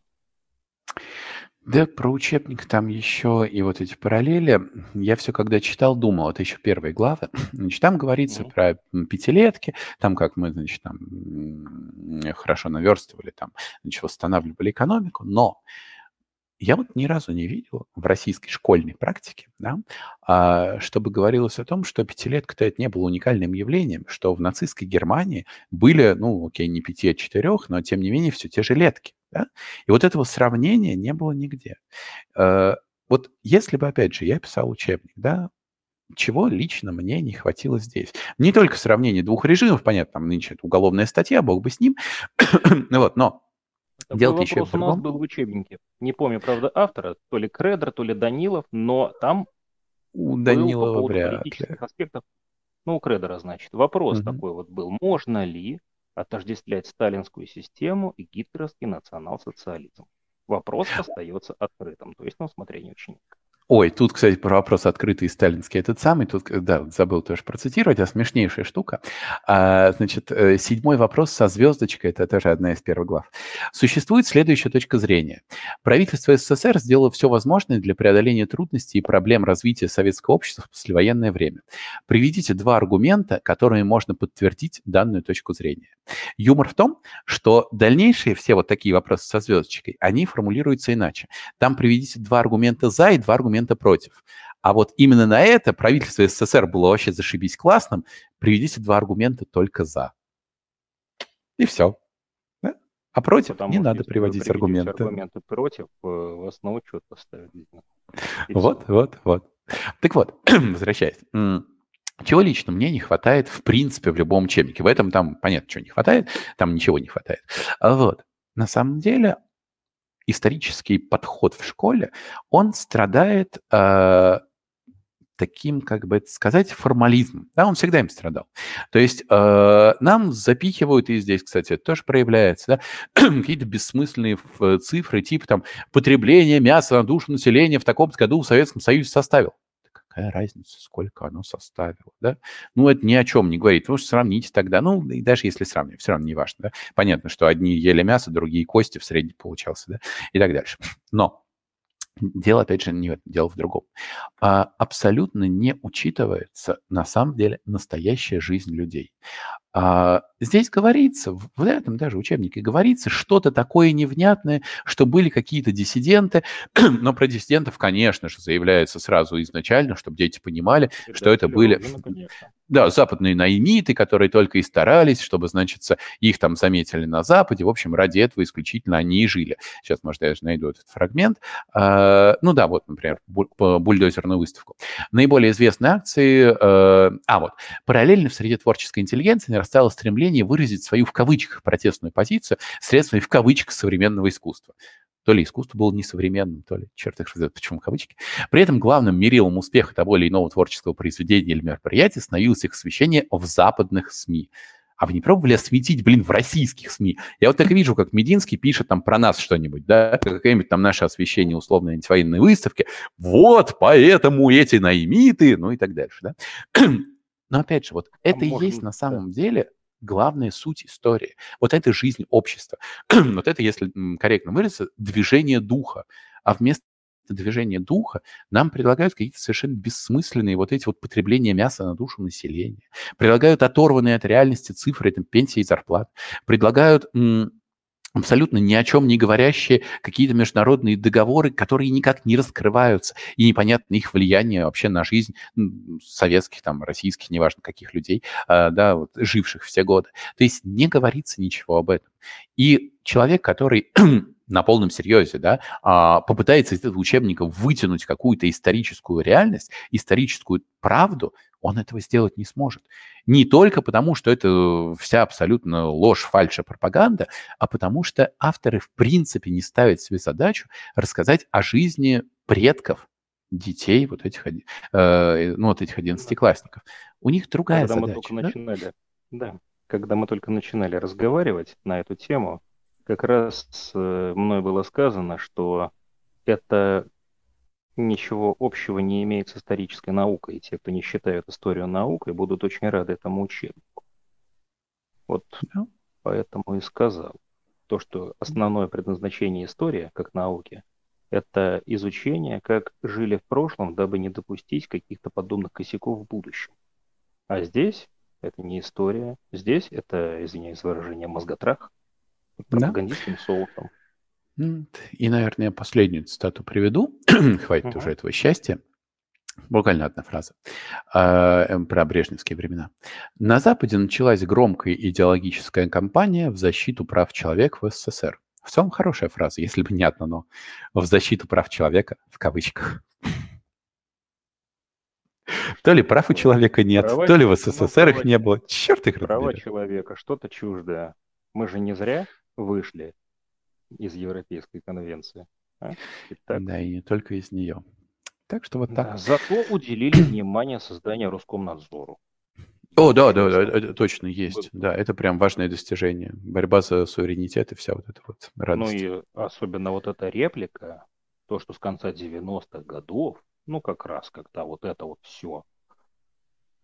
Да, про учебник там еще и вот эти параллели. Я все, когда читал, думал, это еще первые главы. Значит, там говорится mm-hmm. про пятилетки, там как мы, значит, там хорошо наверстывали, там, значит, восстанавливали экономику, но я вот ни разу не видел в российской школьной практике, да, а, чтобы говорилось о том, что пятилетка-то это не было уникальным явлением, что в нацистской Германии были, ну, окей, не пяти, а четырех, но тем не менее все те же летки. Да? И вот этого сравнения не было нигде. Э, вот если бы, опять же, я писал учебник, да, чего лично мне не хватило здесь. Не только сравнение двух режимов, понятно, там нынче это уголовная статья, бог бы с ним, вот, но Делать еще в другом. у нас был в учебнике. Не помню, правда, автора, то ли Кредер, то ли Данилов, но там у Данилова вряд ли. аспектов. Ну, у Кредера, значит. Вопрос угу. такой вот был. Можно ли отождествлять сталинскую систему и гитлеровский национал-социализм? Вопрос остается открытым, то есть на усмотрение ученика. Ой, тут, кстати, про вопрос открытый сталинский этот самый, тут, да, забыл тоже процитировать, а смешнейшая штука. А, значит, э, седьмой вопрос со звездочкой, это тоже одна из первых глав. Существует следующая точка зрения. Правительство СССР сделало все возможное для преодоления трудностей и проблем развития советского общества в послевоенное время. Приведите два аргумента, которыми можно подтвердить данную точку зрения. Юмор в том, что дальнейшие все вот такие вопросы со звездочкой, они формулируются иначе. Там приведите два аргумента за и два аргумента аргумента против. А вот именно на это правительство СССР было вообще зашибись классным. Приведите два аргумента только за. И все. Да? А против Потому не надо приводить аргументы. аргументы против, э, в основу что-то поставить. Вот, вот, вот. Так вот, возвращаясь. Чего лично мне не хватает, в принципе, в любом учебнике? В этом там, понятно, чего не хватает, там ничего не хватает. А вот. На самом деле, исторический подход в школе, он страдает э, таким, как бы это сказать, формализмом. Да, он всегда им страдал. То есть э, нам запихивают, и здесь, кстати, это тоже проявляется, да, какие-то бессмысленные цифры, типа там потребление мяса на душу населения в таком году в Советском Союзе составил какая разница, сколько оно составило, да? Ну, это ни о чем не говорит. Вы же сравните тогда, ну, и даже если сравнивать, все равно не важно, да? Понятно, что одни ели мясо, другие кости в среднем получался, да? И так дальше. Но Дело, опять же, не в этом, дело в другом. А, абсолютно не учитывается, на самом деле, настоящая жизнь людей. А, здесь говорится, в этом даже учебнике говорится что-то такое невнятное, что были какие-то диссиденты, но про диссидентов, конечно же, заявляется сразу изначально, чтобы дети понимали, Всегда что это были... Ну, да, западные наиниты, которые только и старались, чтобы, значит, их там заметили на Западе. В общем, ради этого исключительно они и жили. Сейчас, может, я даже найду этот фрагмент. А, ну да, вот, например, бульдозерную выставку. Наиболее известные акции... Э, а, вот. Параллельно в среде творческой интеллигенции нарастало стремление выразить свою в кавычках протестную позицию средствами в кавычках современного искусства. То ли искусство было несовременным, то ли, черт их знает, почему кавычки. При этом главным мерилом успеха того или иного творческого произведения или мероприятия становилось их освещение в западных СМИ. А вы не пробовали осветить, блин, в российских СМИ? Я вот так вижу, как Мединский пишет там про нас что-нибудь, да, какое-нибудь там наше освещение условно антивоенной выставки. Вот, поэтому эти наймиты, ну и так дальше, да. Но опять же, вот а это и есть на самом да. деле главная суть истории. Вот это жизнь общества. вот это, если корректно выразиться, движение духа. А вместо движения духа нам предлагают какие-то совершенно бессмысленные вот эти вот потребления мяса на душу населения. Предлагают оторванные от реальности цифры, там, пенсии и зарплат. Предлагают абсолютно ни о чем не говорящие какие-то международные договоры, которые никак не раскрываются, и непонятно их влияние вообще на жизнь советских, там, российских, неважно каких людей, а, да, вот, живших все годы. То есть не говорится ничего об этом. И человек, который на полном серьезе, да, а, попытается из этого учебника вытянуть какую-то историческую реальность, историческую правду, он этого сделать не сможет. Не только потому, что это вся абсолютно ложь, фальша, пропаганда, а потому что авторы в принципе не ставят себе задачу рассказать о жизни предков, детей вот этих, э, ну, вот этих одиннадцатиклассников. У них другая когда задача. Мы только да? начинали, да, когда мы только начинали разговаривать на эту тему, как раз э, мной было сказано, что это ничего общего не имеет с исторической наукой. Те, кто не считают историю наукой, будут очень рады этому учебнику. Вот поэтому и сказал. То, что основное предназначение истории, как науки, это изучение, как жили в прошлом, дабы не допустить каких-то подобных косяков в будущем. А здесь это не история. Здесь это, извиняюсь за выражение, мозготрах пропагандистским да? соусом. И, наверное, я последнюю цитату приведу. Хватит угу. уже этого счастья. Буквально одна фраза э, эм, про брежневские времена. На Западе началась громкая идеологическая кампания в защиту прав человека в СССР. В целом хорошая фраза, если бы не одно но. В защиту прав человека, в кавычках. То ли прав у человека нет, права то ли в СССР их не было. Черт их Права человека, что-то чуждое. Мы же не зря вышли из Европейской конвенции. А? Да, и не только из нее. Так что вот так. Да, зато уделили внимание созданию Роскомнадзору. О, да, да, да, точно есть. Да, это прям важное достижение. Борьба за суверенитет и вся вот эта вот радость. Ну и особенно вот эта реплика, то, что с конца 90-х годов, ну как раз когда вот это вот все,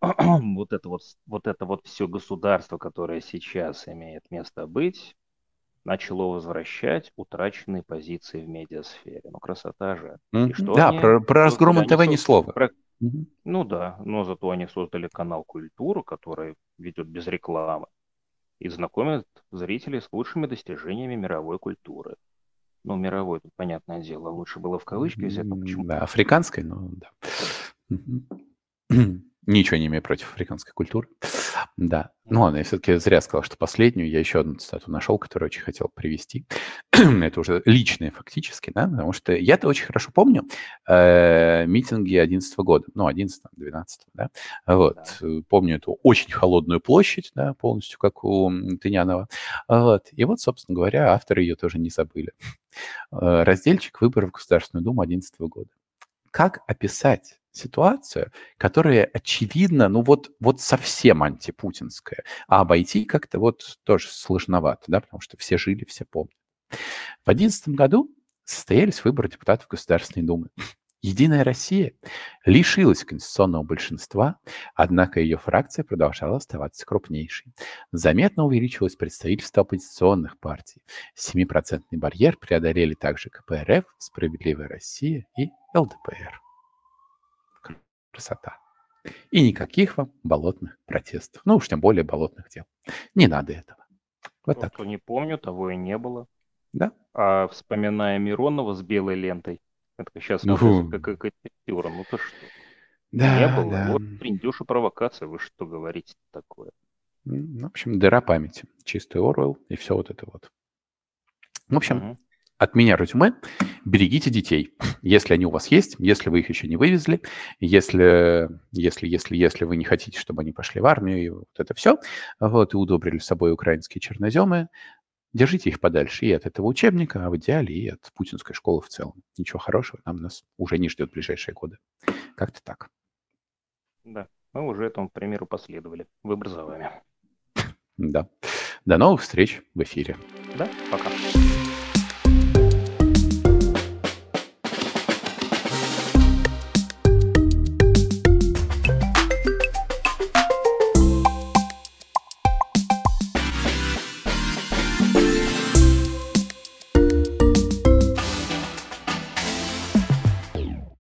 вот это вот, вот это вот все государство, которое сейчас имеет место быть, начало возвращать утраченные позиции в медиасфере. Ну, красота же. Mm-hmm. И что да, про, про разгром НТВ ни слова. Про... Mm-hmm. Ну да, но зато они создали канал «Культуру», который ведет без рекламы и знакомит зрителей с лучшими достижениями мировой культуры. Ну, мировой, тут понятное дело, лучше было в кавычки взять, но почему? Да, африканской, но да. Ничего не имею против африканской культуры. Да. Ну ладно, я все-таки зря сказал, что последнюю. Я еще одну цитату нашел, которую очень хотел привести. Это уже личные фактически, да, потому что я-то очень хорошо помню э, митинги 2011 года, ну, 11 12 да, вот. Да. Помню эту очень холодную площадь, да, полностью как у Тынянова. Вот. И вот, собственно говоря, авторы ее тоже не забыли. Э, разделчик выборов в Государственную Думу 2011 года. Как описать ситуацию, которая очевидно, ну вот, вот совсем антипутинская, а обойти как-то вот тоже сложновато, да, потому что все жили, все помнят. В 2011 году состоялись выборы депутатов Государственной Думы. Единая Россия лишилась конституционного большинства, однако ее фракция продолжала оставаться крупнейшей. Заметно увеличилось представительство оппозиционных партий. 7% барьер преодолели также КПРФ, Справедливая Россия и ЛДПР красота. И никаких вам болотных протестов. Ну уж тем более болотных дел. Не надо этого. Вот так. не помню, того и не было. Да. А вспоминая Миронова с белой лентой, это сейчас ну, как карикатура, ну то что? Да, не было. Да. Вот приндюша провокация, вы что говорите такое? Ну, в общем, дыра памяти. Чистый Орвел и все вот это вот. В общем, угу. От меня резюме. Берегите детей, если они у вас есть, если вы их еще не вывезли, если, если, если, если вы не хотите, чтобы они пошли в армию, и вот это все, вот, и удобрили с собой украинские черноземы, держите их подальше и от этого учебника, а в идеале и от путинской школы в целом. Ничего хорошего там нас уже не ждет в ближайшие годы. Как-то так. Да, мы уже этому примеру последовали. Выбор за вами. Да. До новых встреч в эфире. Да, пока.